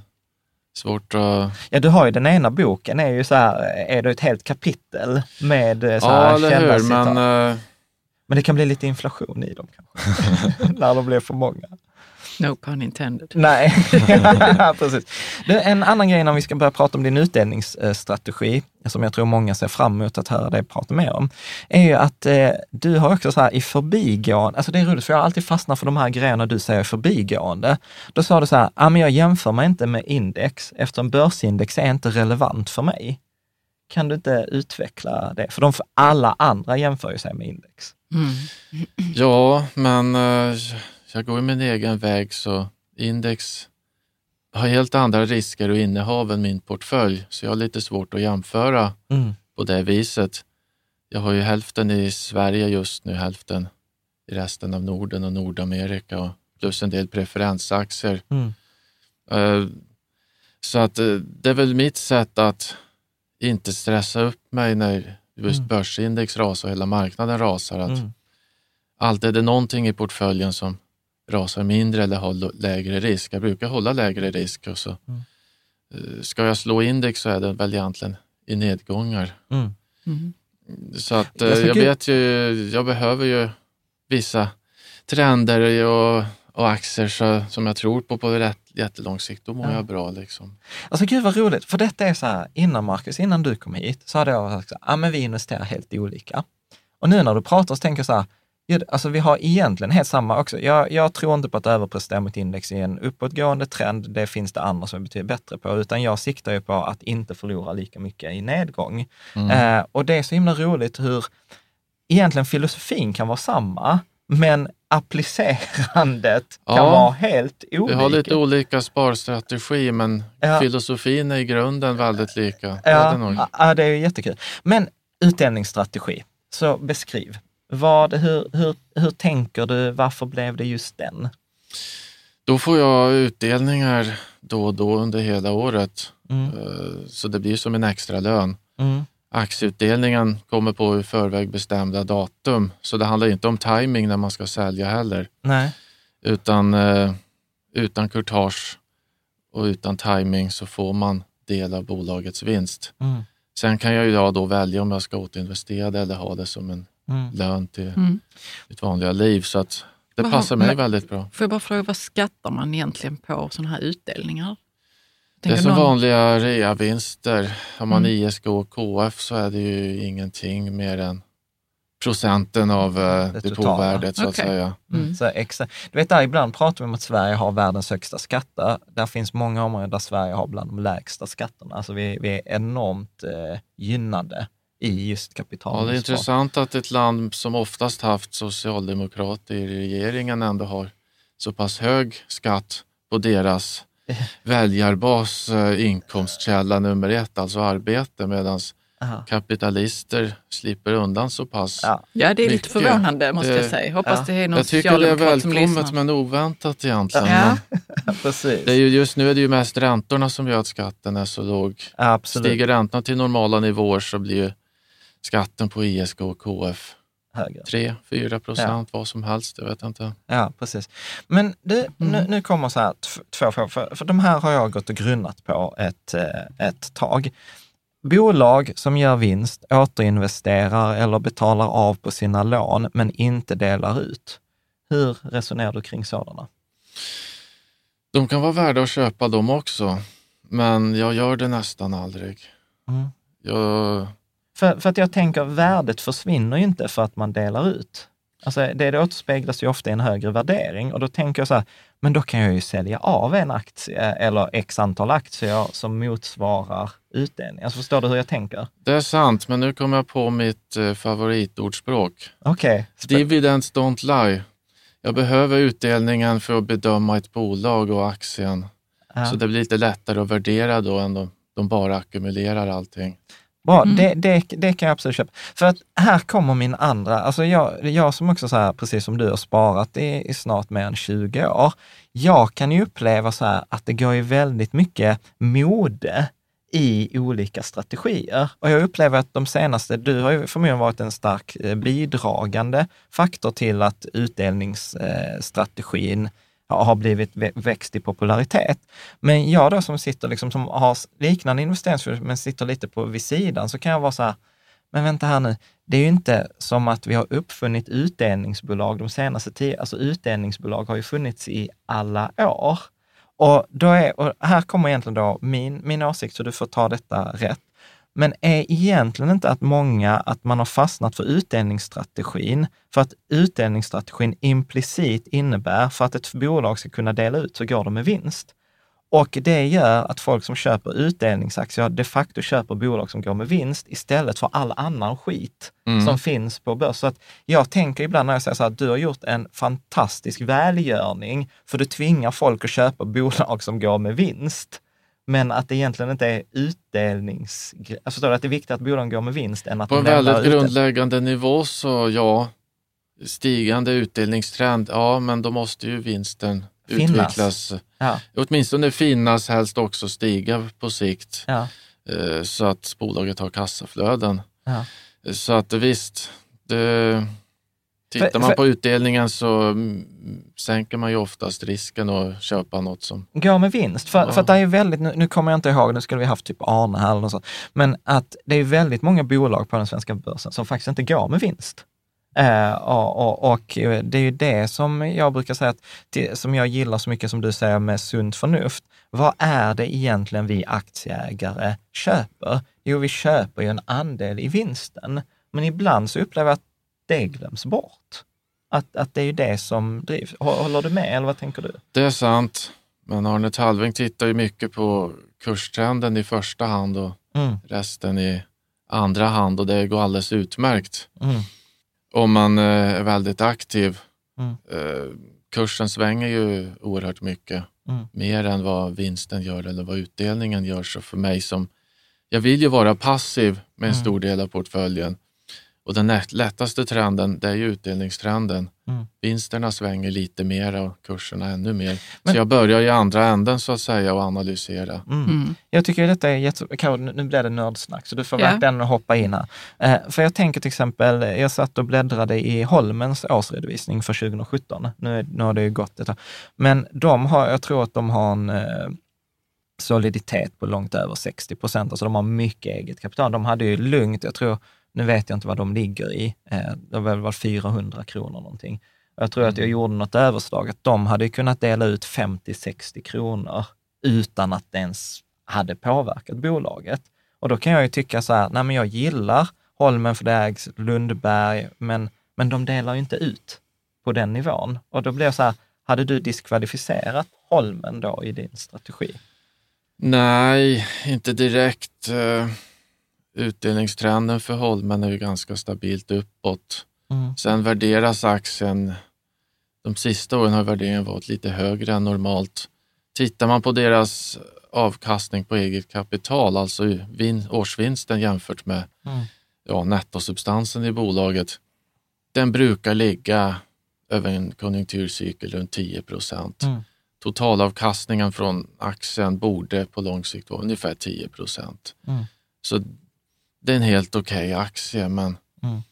svårt att... Ja, du har ju den ena boken, är ju så här, är det ett helt kapitel med eh, så här Ja, eller hur. Men eh, Men det kan bli lite inflation i dem kanske, när de blir för många. No pun intended. Nej, precis. Du, en annan grej när vi ska börja prata om din utdelningsstrategi, som jag tror många ser fram emot att höra dig prata mer om, är ju att eh, du har också så här i förbigående, alltså det är roligt för jag har alltid fastnat för de här grejerna du säger i förbigående. Då sa du så här, ah, men jag jämför mig inte med index eftersom börsindex är inte relevant för mig. Kan du inte utveckla det? För de för alla andra jämför ju sig med index. Mm. ja, men eh, jag går min egen väg så index har helt andra risker och innehav än min portfölj. Så jag har lite svårt att jämföra Mm. på det viset. Jag har ju hälften i Sverige just nu, hälften i resten av Norden och Nordamerika och plus en del preferensaktier. Mm. Eh, Så att eh, det är väl mitt sätt att inte stressa upp mig när just Mm. börsindex rasar och hela marknaden rasar. Att Mm. Alltid är det någonting i portföljen som rasar mindre eller har lägre risk. Jag brukar hålla lägre risk och så Mm. eh, ska jag slå index så är det väl egentligen i nedgångar. Mm. Mm. Så att eh, Jag jag, tycker- vet ju, jag behöver ju vissa trender och, och aktier så, som jag tror på på rätt, jättelång sikt. Då mår Ja. jag bra. Liksom. Alltså gud vad roligt, för detta är så här, innan Marcus, innan du kom hit, så hade jag sagt så här, ah, men vi investerar helt olika. Och nu när du pratar så tänker jag så här, alltså vi har egentligen helt samma också. Jag, jag tror inte på att överprestera mot index i en uppåtgående trend, det finns det andra som är betydligt bättre på, utan jag siktar ju på att inte förlora lika mycket i nedgång. Mm. Eh, och det är så himla roligt hur egentligen filosofin kan vara samma, men applicerandet kan Ja. vara helt olika. Vi har lite olika sparstrategi men Ja. filosofin är i grunden väldigt lika. Det är det nog. Ja, ja, det är jättekul. Men utdelningsstrategi, så beskriv. Vad, hur, hur, hur tänker du? Varför blev det just den? Då får jag utdelningar då och då under hela året. Mm, Eh, Så det blir som en extra lön. mm, Aktieutdelningen kommer på i förväg bestämda datum, så det handlar inte om timing när man ska sälja heller, nej, utan eh, utan courtage och utan timing så får man del av bolagets vinst. mm, Sen kan jag ja då välja om jag ska återinvestera det eller ha det som en mm. lön till Mm. mitt vanliga liv. Så att det Vad- passar mig men- väldigt bra. Får jag bara fråga, vad skattar man egentligen på sådana här utdelningar? Det är Tänker som någon- vanliga reavinster. Har man Mm. ISK och KF så är det ju ingenting mer än procenten av eh, Det depåvärdet så att Okej. säga. Mm. Så exa, du vet, där ibland pratar vi om att Sverige har världens högsta skatter. Där finns många områden där Sverige har bland de lägsta skatterna. Alltså vi, vi är enormt eh, gynnade i just kapital. Ja, det är intressant att ett land som oftast haft socialdemokrater i regeringen ändå har så pass hög skatt på deras väljarbas eh, inkomstkälla nummer ett, alltså arbete, medan kapitalister slipper undan så pass. Ja. Ja, det är lite Mycket. förvånande måste jag säga. Hoppas ja. det är någon Jag tycker det är välkommet men oväntat egentligen. Ja. Men Precis. Det är ju, just nu är det ju mest räntorna som gör att skatten är så låg. Absolut. Stiger räntorna till normala nivåer så blir ju skatten på ISK och KF Högre. 3-4 procent, vad som helst. Jag vet inte. Ja, precis. Men du, nu, nu kommer så här två frågor, för, för de här har jag gått och grunnat på ett, eh, ett tag. Bolag som gör vinst, återinvesterar eller betalar av på sina lån, men inte delar ut. Hur resonerar du kring sådana? De kan vara värda att köpa dem också, men jag gör det nästan aldrig. Mm. Jag, För, för att jag tänker, värdet försvinner ju inte för att man delar ut. Alltså det, det återspeglas ju ofta i en högre värdering och då tänker jag så här, men då kan jag ju sälja av en aktie eller x antal aktier som motsvarar utdelning. Alltså förstår du hur jag tänker? det är sant, men nu kommer jag på mitt eh, favoritordspråk. Okej. Sp- Dividends don't lie. Jag behöver utdelningen för att bedöma ett bolag och aktien. ja. Så det blir lite lättare att värdera då än de, de bara ackumulerar allting. Bra, Mm. det, det, det kan jag absolut köpa. För att här kommer min andra, alltså jag, jag som också så här, precis som du har sparat i, i snart mer än 20 år, jag kan ju uppleva så här att det går ju väldigt mycket mode i olika strategier. Och jag upplever att de senaste, du har ju förmodligen varit en stark eh, bidragande faktor till att utdelningsstrategin har blivit växt i popularitet. Men jag då som sitter liksom, som har liknande investeringsföretag men sitter lite på vid sidan så kan jag vara så här, men vänta här nu, det är ju inte som att vi har uppfunnit utdelningsbolag de senaste tio, alltså utdelningsbolag har ju funnits i alla år. Och, då är, och här kommer egentligen då min, min åsikt, så du får ta detta rätt. Men är egentligen inte att många, att man har fastnat för utdelningsstrategin, för att utdelningsstrategin implicit innebär, för att ett bolag ska kunna dela ut så går de med vinst. Och det gör att folk som köper utdelningsaktier de facto köper bolag som går med vinst istället för all annan skit Mm. som finns på börs. Så att jag tänker ibland när jag säger så här, du har gjort en fantastisk välgörning, för du tvingar folk att köpa bolag som går med vinst. Men att det egentligen inte är utdelnings... Jag förstår du, att det är viktigt att bolagen går med vinst än att På en väldigt grundläggande nivå så ja, stigande utdelningstrend, ja men då måste ju vinsten Finnas. utvecklas. Ja, Åtminstone finnas, helst också stiga på sikt ja, eh, så att bolaget har kassaflöden. ja. Så att visst, det, tittar man på utdelningen så mm, sänker man ju oftast risken att köpa något som... Går med vinst. För, Ja. för att det är väldigt, nu, nu kommer jag inte ihåg, nu skulle vi haft typ Arne här eller något sånt, men att det är väldigt många bolag på den svenska börsen som faktiskt inte går med vinst. Eh, och, och, och det är ju det som jag brukar säga, att, som jag gillar så mycket som du säger med sunt förnuft. Vad är det egentligen vi aktieägare köper? Jo, vi köper ju en andel i vinsten. Men ibland så upplever jag att det glöms bort. Att, att det är ju det som drivs. Hå- Håller du med eller vad tänker du? Det är sant, men Arne Talving tittar ju mycket på kurstrenden i första hand och Mm, resten i andra hand och det går alldeles utmärkt. mm, Om man eh, är väldigt aktiv. Mm. Eh, Kursen svänger ju oerhört mycket, mm. mer än vad vinsten gör eller vad utdelningen gör. Så för mig som, jag vill ju vara passiv med en Mm. stor del av portföljen. Och den lätt- lättaste trenden, det är ju utdelningstrenden. Mm. Vinsterna svänger lite mer och kurserna ännu mer. Men- så jag börjar i andra änden så att säga och analysera. Mm. Mm. Jag tycker detta är jätte... Nu nu blir det nördsnack, så du får Ja. verkligen hoppa in här. Eh, för jag tänker till exempel, jag satt och bläddrade i Holmens årsredovisning för 2017. Nu, är, nu har det ju gått ett tag. Men de har, jag tror att de har en eh, soliditet på långt över 60 procent. Alltså de har mycket eget kapital. De hade ju lugnt, jag tror, nu vet jag inte vad de ligger i, eh, det var väl 400 kronor någonting. Jag tror att jag gjorde något överslag, att de hade kunnat dela ut 50-60 kronor utan att det ens hade påverkat bolaget. Och då kan jag ju tycka så här, nej men jag gillar Holmen för det ägs Lundberg, men, men de delar ju inte ut på den nivån. Och då blir jag så här, hade du diskvalificerat Holmen då i din strategi? Nej, inte direkt. Utdelningstrenden för Holmen är ju ganska stabilt uppåt. Mm. Sen värderas aktien, de sista åren har värderingen varit lite högre än normalt. tittar man på deras avkastning på eget kapital, alltså vin, årsvinsten jämfört med Mm. ja, nettosubstansen i bolaget, den brukar ligga över en konjunkturcykel runt 10 procent. Mm. Totalavkastningen från aktien borde på lång sikt vara ungefär 10 procent. Mm. Så det är en helt okej aktie, men Mm.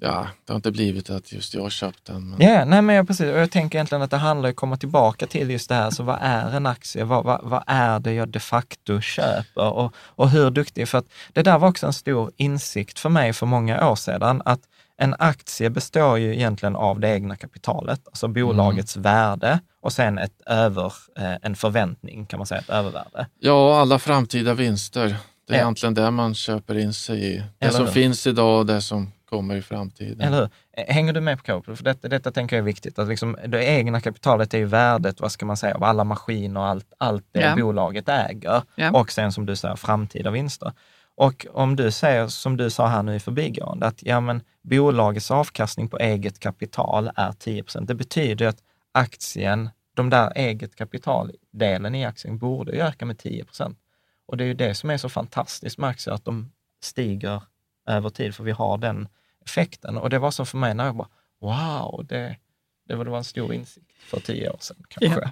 ja, det har inte blivit att just jag har köpt den. Men... Ja, nej men jag, precis. Och jag tänker egentligen att det handlar om att komma tillbaka till just det här, så vad är en aktie? Vad, vad, vad är det jag de facto köper? Och, och hur duktig? För att det där var också en stor insikt för mig för många år sedan, att en aktie består ju egentligen av det egna kapitalet, alltså bolagets värde och sen ett över, eh, en förväntning, kan man säga, ett övervärde. Ja, alla framtida vinster. Det är Ja. egentligen det man köper in sig i. Det Eller som hur? finns idag och det som kommer i framtiden. Eller hur? Eh, Hänger du med på Coop? För detta, detta tänker jag är viktigt, att liksom, det egna kapitalet är ju värdet, vad ska man säga, av alla maskiner och allt, allt det Ja. bolaget äger. Ja. Och sen som du säger, framtida vinster. Och om du säger, som du sa här nu i förbigående, att ja, men bolagets avkastning på eget kapital är 10 procent. Det betyder att aktien, de där eget kapitaldelen i aktien borde öka med 10 procent. Och det är ju det som är så fantastiskt med aktier, att de stiger över tid, för vi har den effekten. Och det var så för mig när jag bara, wow, det, det, var, en stor insikt för tio år sedan kanske.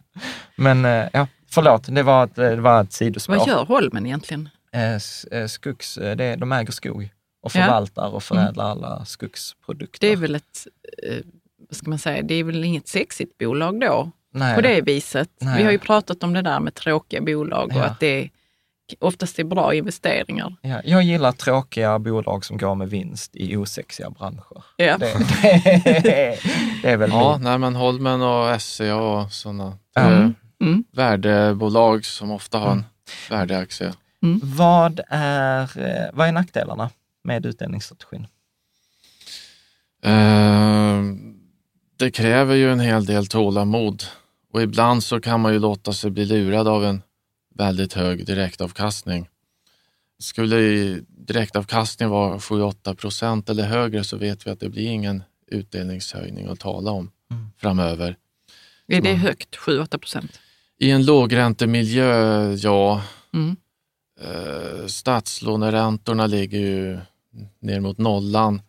Men eh, ja, förlåt, det var ett, det var ett sidospår. Vad gör Holmen egentligen? Eh, eh, Skogs, det, de äger skog och Ja. förvaltar och förädlar alla skogsprodukter. Det är väl ett, vad ska man säga, det är väl inget sexigt bolag då Nej. på det viset. Nej. Vi har ju pratat om det där med tråkiga bolag och Ja. att det oftast är bra investeringar. Ja, jag gillar tråkiga bolag som går med vinst i osexiga branscher. Ja. Det, det, det är väl Ja, nej, men Holmen och SCA och sådana Mm. Mm. värdebolag som ofta har en värdeaktie. Vad är, eh, vad är nackdelarna med utdelningsstrategin? Eh, det kräver ju en hel del tålamod och ibland så kan man ju låta sig bli lurad av en väldigt hög direktavkastning. Skulle i- direktavkastning vara 7-8 procent eller högre så vet vi att det blir ingen utdelningshöjning att tala om Mm. framöver. Är det Mm. högt, 7-8 procent? I en lågräntemiljö, ja. Mm. Eh, statslåneräntorna ligger ju ner mot nollan.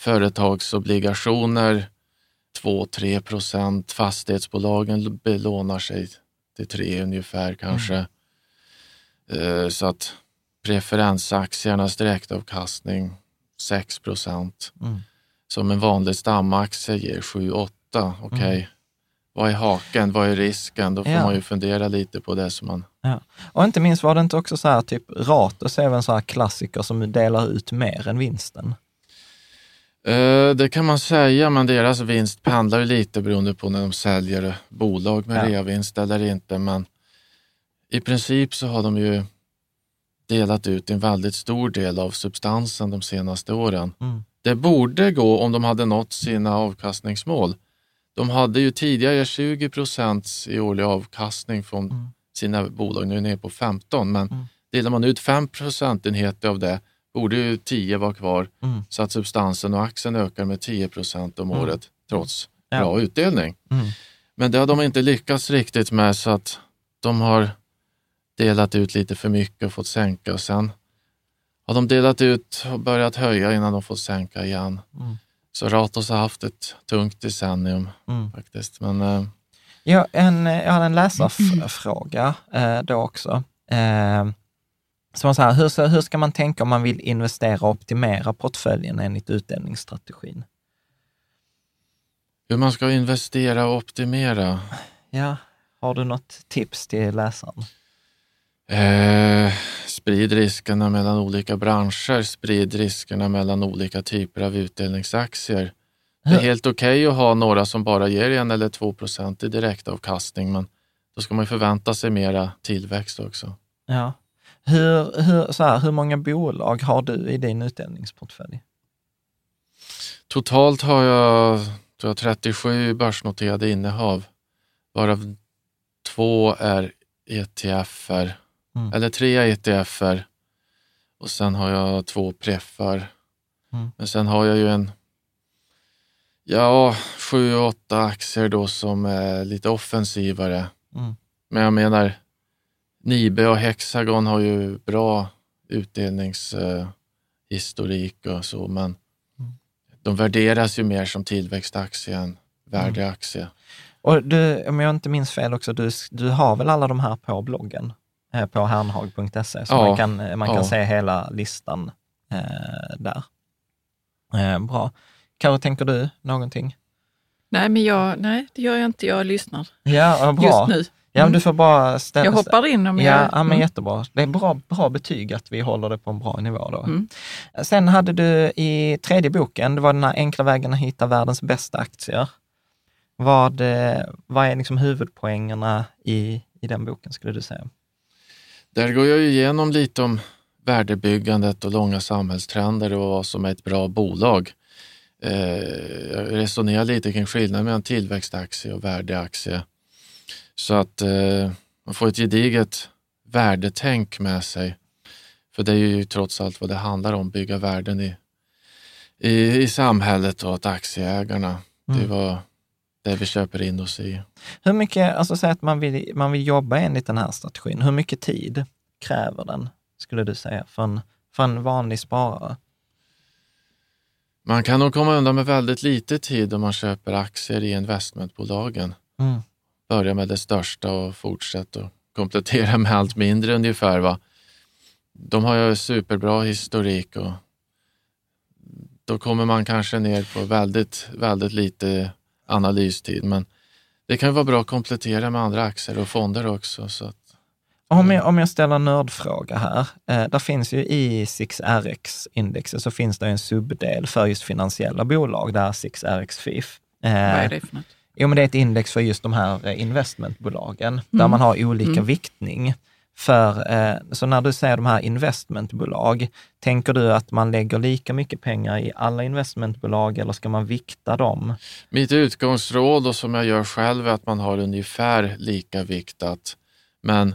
Företagsobligationer 2-3 procent. Fastighetsbolagen belånar sig till 3 ungefär kanske. Eh, så att preferensaktiernas direktavkastning 6 procent. Mm. Som en vanlig stamaktie ger 7-8. Okej, Mm. vad är haken? Vad är risken? Då får Ja. man ju fundera lite på det som man Och inte minst var det inte också så här, typ Ratos är väl en sån här klassiker som delar ut mer än vinsten. Eh, Det kan man säga, men deras vinst pendlar lite beroende på när de säljer bolag med Ja. reavinst eller inte. Men i princip så har de ju delat ut en väldigt stor del av substansen de senaste åren. Mm. Det borde gå om de hade nått sina avkastningsmål. De hade ju tidigare 20 procent i årlig avkastning från Mm. sina bolag, nu är de nere på 15, men Mm. delar man ut 5 procentenheter av det borde ju 10 vara kvar Mm. så att substansen och aktien ökar med 10 procent om Mm. året trots Ja. bra utdelning. Mm. Men det har de inte lyckats riktigt med så att de har delat ut lite för mycket och fått sänka och sen har de delat ut och börjat höja innan de får sänka igen. Mm. Så Ratos har haft ett tungt decennium Mm. faktiskt. Men eh, Ja, en, jag hade en läsarfråga eh, då också. Eh, som så här, hur, hur ska man tänka om man vill investera och optimera portföljen enligt utdelningsstrategin? hur man ska investera och optimera? Ja, har du något tips till läsaren? Eh, sprid riskerna mellan olika branscher, sprid riskerna mellan olika typer av utdelningsaktier. Det är helt okej att ha några som bara ger en eller två procent i direktavkastning, men då ska man förvänta sig mera tillväxt också. Ja. Hur, hur, så här, hur många bolag har du i din utdelningsportfölj? Totalt har jag, tror jag 37 börsnoterade innehav, varav två är ETFer, Mm. eller tre ETFer och sen har jag två preffar. Mm. Men sen har jag ju en, ja, sju, åtta aktier då som är lite offensivare. Mm. Men jag menar, Nibe och Hexagon har ju bra utdelningshistorik och så, men de värderas ju mer som tillväxtaktie än värdeaktie. Och du, om jag inte minns fel också, du, du har väl alla de här på bloggen? Eh, på hernhag.se, så Ja. man kan, man kan Ja. se hela listan eh, där. Eh, bra. Karo, tänker du någonting? Nej, men jag, nej, det gör jag inte. Jag lyssnar Ja, ja, bra. just nu. Ja, men Mm. du får bara ställa... Jag hoppar in om Ja, jag... ja, men mm. jättebra. Det är bra, bra betyg att vi håller det på en bra nivå då. Mm. Sen hade du i tredje boken, det var den här enkla vägen att hitta världens bästa aktier. Vad, eh, vad är liksom huvudpoängerna i, i den boken skulle du säga? Där går jag ju igenom lite om värdebyggandet och långa samhällstrender och vad som är ett bra bolag. Eh, jag resonerar lite kring skillnaden mellan tillväxtaktie och värdeaktie. Så att eh, man får ett gediget värdetänk med sig. För det är ju trots allt vad det handlar om, bygga värden i, i, i samhället och åt aktieägarna. Det var det vi köper in oss i. Hur mycket, alltså säg att man vill, man vill jobba enligt den här strategin, hur mycket tid kräver den, skulle du säga, för en, för en vanlig sparare? Man kan nog komma undan med väldigt lite tid om man köper aktier i investmentbolagen. Mm. Börja med det största och fortsätta och komplettera med allt mindre ungefär. Va? De har ju superbra historik och då kommer man kanske ner på väldigt, väldigt lite analystid. Men det kan ju vara bra att komplettera med andra aktier och fonder också. Så att, Om jag, om jag ställer en nördfråga här. Eh, där finns ju i 6RX-indexet så finns det en subdel för just finansiella bolag, där 6RX FIF. Eh, Vad är det för något? Jo, men det är ett index för just de här eh, investmentbolagen, där man har olika Mm. viktning. För, eh, så när du säger de här investmentbolag, tänker du att man lägger lika mycket pengar i alla investmentbolag eller ska man vikta dem? mitt utgångsråd och som jag gör själv är att man har ungefär lika viktat. Men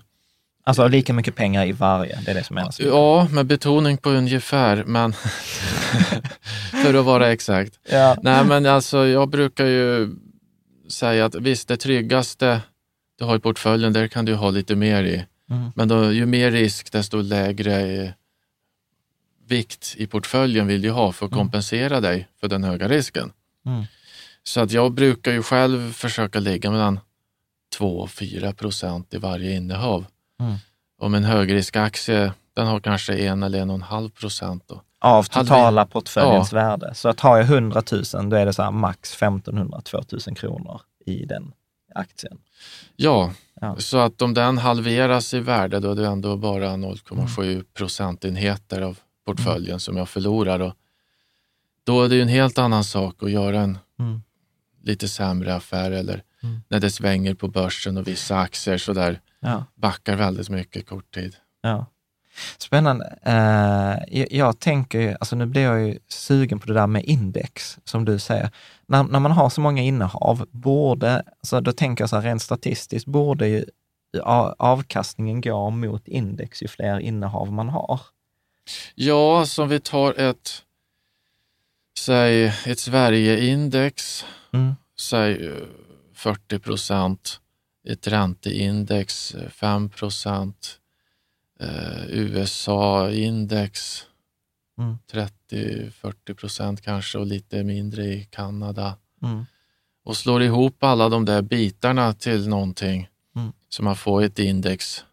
Alltså lika mycket pengar i varje, det är det som menas. Ja, med betoning på ungefär, men för att vara exakt. Ja. Nej, men alltså jag brukar ju säga att visst, det tryggaste du har i portföljen, där kan du ha lite mer i. Mm. Men då, ju mer risk, desto lägre eh, vikt i portföljen vill du ha för att kompensera dig för den höga risken. Mm. Så att jag brukar ju själv försöka ligga mellan 2 och 4 procent i varje innehav. Mm. Om en högriskaktie, den har kanske en eller en och en halv procent. Då. Av totala portföljens värde. Så att har jag 100 000, då är det så här max 1500-2000 kronor i den aktien. Ja, Ja. så att om den halveras i värde, då är det ändå bara 0,7 procentenheter av portföljen som jag förlorar. Och då är det ju en helt annan sak att göra en Mm. lite sämre affär eller Mm. när det svänger på börsen och vissa aktier så där Ja. backar väldigt mycket kort tid. Ja. Spännande. Eh, jag, tänker, ju- alltså nu blir jag ju sugen på det där med index, som du säger. När, när man har så många innehav, borde, så då tänker jag så här rent statistiskt, borde ju avkastningen gå mot index ju fler innehav man har. Ja, som vi tar ett, säg ett Sverigeindex, Mm. säg eh, 40 procent, ett ränteindex eh, 5 procent, eh, USA-index Mm. 30-40 procent kanske och lite mindre i Kanada. Mm. Och slår ihop alla de där bitarna till någonting Mm. så man får ett index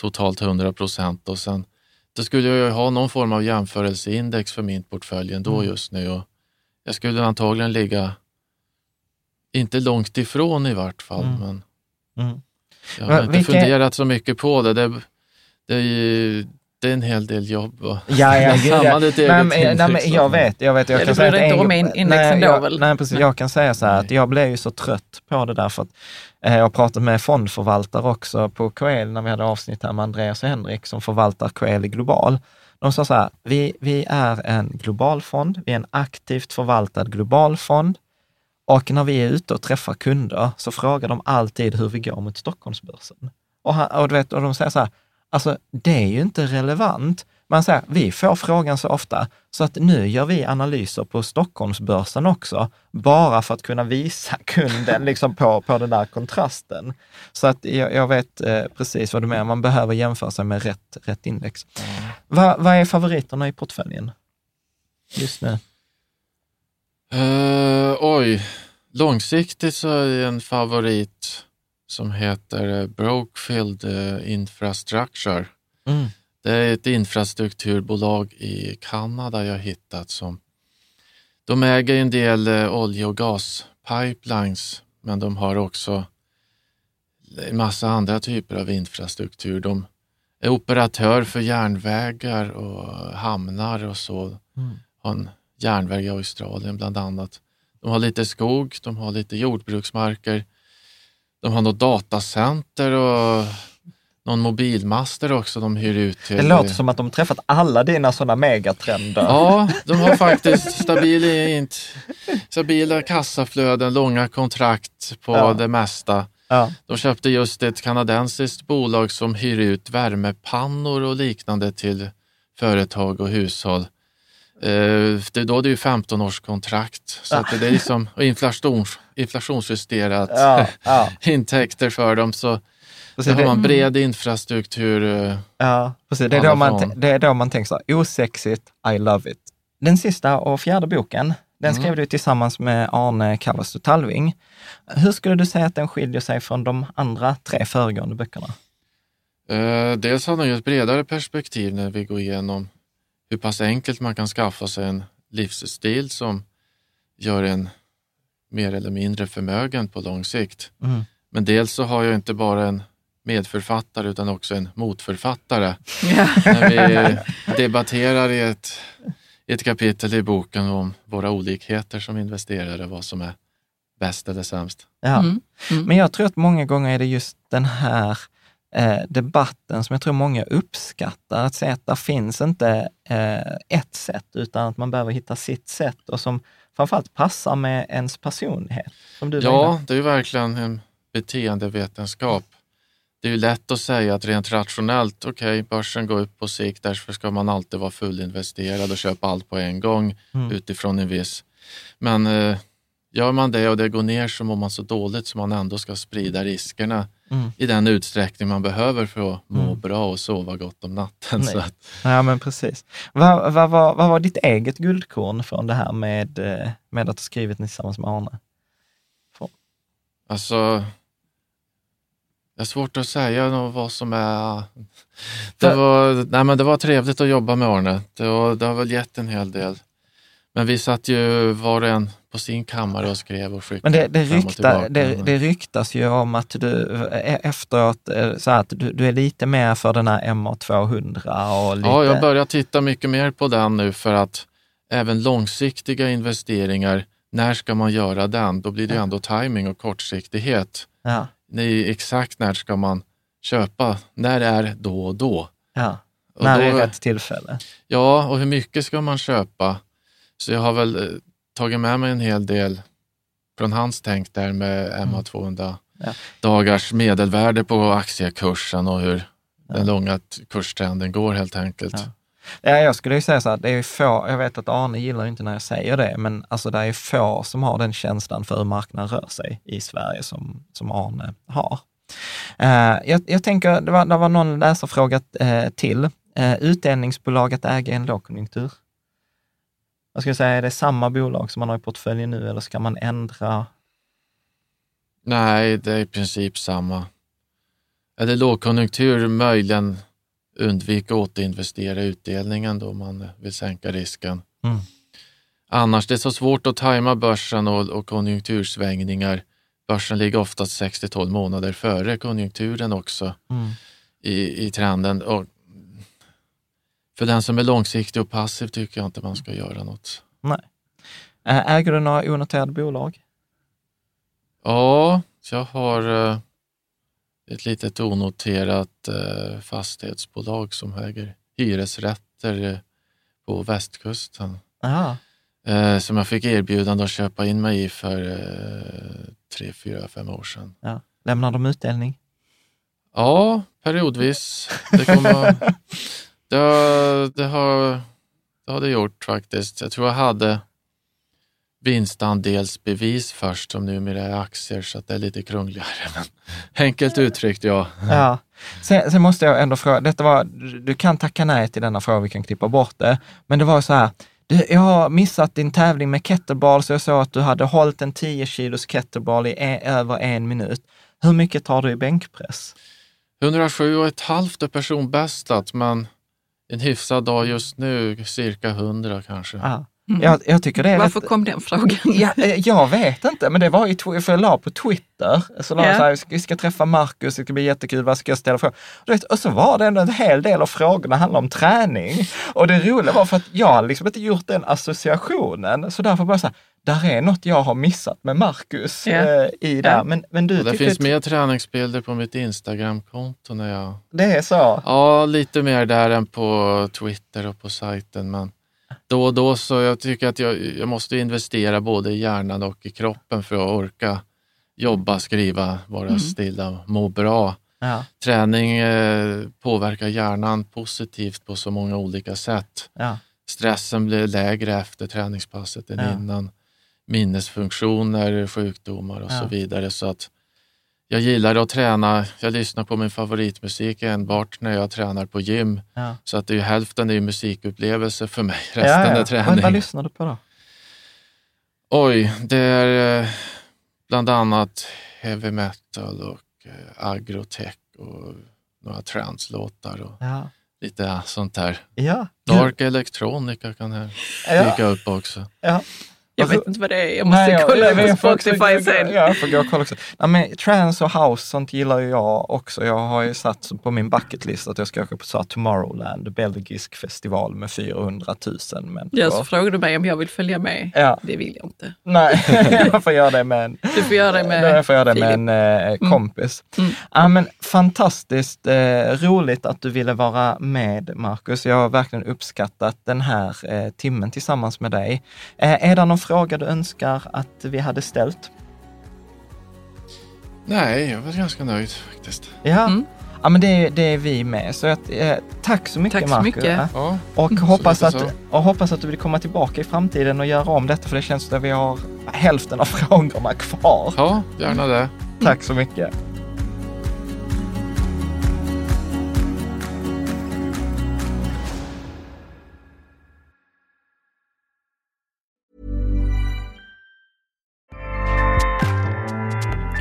totalt 100 procent och sen då skulle jag ha någon form av jämförelseindex för min portfölj ändå Mm. just nu och jag skulle antagligen ligga inte långt ifrån i vart fall, Mm. men Mm. jag har inte vilka- funderat så mycket på det. Det, det, är, ju, det är en hel del jobb. Och Ja, ja, gud, ja. Nej, men, nej, men jag vet, jag vet. Jag Ja, kan säga inte en- om in- nej, då jag, väl? Nej, precis. Jag kan säga så här att jag blev ju så trött på det där för att eh, jag pratat med fondförvaltare också på KL när vi hade avsnitt här med Andreas och Henrik som förvaltar KL i Global. De sa så här, vi, vi är en global fond, vi är en aktivt förvaltad global fond och när vi är ute och träffar kunder så frågar de alltid hur vi går mot Stockholmsbörsen. Och, han, och, du vet, och de säger så här, alltså det är ju inte relevant man säger, vi får frågan så ofta, så att nu gör vi analyser på Stockholmsbörsen också, bara för att kunna visa kunden liksom på, på den där kontrasten. Så att jag, jag vet eh, precis vad du menar, man behöver jämföra sig med rätt, rätt index. Va, vad är favoriterna i portföljen just nu? Eh, oj, långsiktigt så är en favorit som heter eh, Brokefield eh, Infrastructure. Mm. Det är ett infrastrukturbolag i Kanada jag hittat som de äger en del eh, olje och gaspipelines men de har också en massa andra typer av infrastruktur. De är operatör för järnvägar och hamnar och så. Mm. Har en järnväg i Australien bland annat. De har lite skog, de har lite jordbruksmarker. De har något datacenter och någon mobilmaster också de hyr ut till. Det låter som att de träffat alla dina sådana megatrender. Ja, de har faktiskt stabila, stabila kassaflöden, långa kontrakt på Ja. det mesta. Ja. De köpte just ett kanadensiskt bolag som hyr ut värmepannor och liknande till företag och hushåll. Eh, det, då är det ju 15 års kontrakt så att det är liksom och inflations, inflationsjusterat Ja, ja. intäkter för dem. Så Precis, har man bred infrastruktur. eh, Ja, precis. Det är, då man, det är då man tänker så här, osexigt, I love it. Den sista och fjärde boken, den Mm. skrev du tillsammans med Arne Kallasto Talving. Hur skulle du säga att den skiljer sig från de andra tre föregående böckerna? Eh, dels har den ju ett bredare perspektiv när vi går igenom hur pass enkelt man kan skaffa sig en livsstil som gör en mer eller mindre förmögen på lång sikt. Mm. Men dels så har jag inte bara en medförfattare utan också en motförfattare. Ja. När vi debatterar i ett, i ett kapitel i boken om våra olikheter som investerare, vad som är bäst eller sämst. Ja. Mm. Mm. Men jag tror att många gånger är det just den här eh, debatten som jag tror många uppskattar, att se att det finns inte eh, ett sätt, utan att man behöver hitta sitt sätt och som framförallt passar med ens personlighet. Som du Ja, det är ju verkligen en beteendevetenskap. Det är ju lätt att säga att rent rationellt, okej, börsen går upp på sikt, därför ska man alltid vara fullinvesterad och köpa allt på en gång Mm. utifrån en viss. Men eh, gör man det och det går ner så mår man så dåligt som man ändå ska sprida riskerna Mm. i den utsträckning man behöver för att må Mm. bra och sova gott om natten. Nej. Så att, Ja, men precis. Vad, vad, var- vad var ditt eget guldkorn från det här med, eh, med att ha skrivit tillsammans med Arne? Alltså, det är svårt att säga vad som är... Det För- var, nej men det var trevligt att jobba med Arne. Det, var, det har väl gett en hel del. Men vi satt ju var och en på sin kammare och skrev och skickade Men det, det, rykta, det, det ryktas ju om att du eh, efteråt, eh, så att du, du är lite mer för den här MA200 och lite... Ja, jag börjar titta mycket mer på den nu för att även långsiktiga investeringar, när ska man göra den? Då blir det ju ändå timing och kortsiktighet. Ja, Nej, exakt när ska man köpa? När är då och då? ja. Och När då- är rätt tillfälle? Ja, och hur mycket ska man köpa? Så jag har väl eh, tagit med mig en hel del från hans tänk där med MA200 Mm. Ja. dagars medelvärde på aktiekursen och hur den långa kurstrenden går helt enkelt. Ja. Ja, jag skulle ju säga så här, det är få, jag vet att Arne gillar inte när jag säger det, men alltså det är få som har den känslan för hur marknaden rör sig i Sverige som, som Arne har. Eh, jag, jag tänker, det var, det var någon läsarfråga uh, till. Uh, utdelningsbolag att äga i Jag skulle säga, är det samma bolag som man har i portföljen nu eller ska man ändra? Nej, det är i princip samma. Är det lågkonjunktur, möjligen undvika att återinvestera utdelningen då man vill sänka risken. Mm. Annars det är så svårt att tajma börsen och, och konjunktursvängningar. Börsen ligger oftast 6-12 månader före konjunkturen också Mm. i, i trenden. Och för den som är långsiktig och passiv tycker jag inte man ska göra något. Eh, äger du några onoterade bolag? Ja, jag har eh, ett litet onoterat eh, fastighetsbolag som äger hyresrätter eh, på västkusten. Aha. Som jag fick erbjudande att köpa in mig i för tre, fyra, fem år sedan. Ja. Lämnar de utdelning? Ja, periodvis. Det kommer, Det, har- det, har, det har det gjort faktiskt. Jag tror jag hade vinstandelsbevis först som numera är aktier så att det är lite krångligare. Men enkelt uttryckt ja. Ja. Sen, sen måste jag ändå fråga, detta var, du kan tacka nej till denna fråga, vi kan klippa bort det. Men det var så här, du, jag har missat din tävling med kettlebell, så jag såg att du hade hållit en 10 kilos kettlebell i e- över en minut. Hur mycket tar du i bänkpress? 107 och ett halvt är personbästat men en hyfsad dag just nu cirka 100 kanske. Ja. Jag, jag tycker det är Varför rätt, kom den frågan? Ja, eh, jag vet inte, men det var ju, för jag la på Twitter, så la jag Ja. så här, vi ska träffa Marcus, det ska bli jättekul, vad ska jag ställa frågor? Du vet, och så var det ändå en hel del av frågorna handlade om träning. Och det roliga var för att jag liksom inte gjort den associationen, så därför bara så här, där är något jag har missat med Marcus eh, i där. Ja. Men, men du det tyckte finns mer träningsbilder på mitt Instagramkonto när jag... det är så? Ja, lite mer där än på Twitter och på sajten. Men då och då så jag tycker att jag, jag måste investera både i hjärnan och i kroppen för att orka jobba, skriva, vara stilla och må bra. Ja, Träning eh, påverkar hjärnan positivt på så många olika sätt. ja, Stressen blir lägre efter träningspasset än Ja. innan. Minnesfunktioner, sjukdomar och Ja. så vidare. Så att jag gillar att träna. Jag lyssnar på min favoritmusik enbart när jag tränar på gym. ja. Så att det är ju hälften är ju musikupplevelse för mig, resten ja, är träning. vad lyssnar du på då? Oj, det är eh, bland annat heavy metal och eh, agrotech och några translåtar och Ja, lite sånt där. ja. Dark electronica kan här dyka upp också. Ja. Jag Alltså- vet inte vad det är, jag måste Nej, jag- kolla jag- på jag Spotify sen. Ja, jag får gå och kolla också. Nej, men trance och house, sånt gillar ju jag också. Jag har ju satt på min bucketlist att jag ska åka på så Tomorrowland, belgisk festival med 400 000 människor. Ja, så frågar du mig om jag vill följa med. Ja. Det vill jag inte. Nej, jag får göra det med en, Du får göra det med jag får göra det med en eh, kompis. Mm. Ja, men fantastiskt eh, roligt att du ville vara med, Marcus. Jag har verkligen uppskattat den här eh, timmen tillsammans med dig. Eh, är det någon fråga du önskar att vi hade ställt? Nej, jag var ganska nöjd faktiskt. Ja, Mm. ja men det, det är vi med. Så att, eh, tack så mycket Tack så Marcus. mycket. Ja. Och, Mm. hoppas Så att, och hoppas att du vill komma tillbaka i framtiden och göra om detta, för det känns som att vi har hälften av frågorna kvar. ja gärna det. Tack så mycket.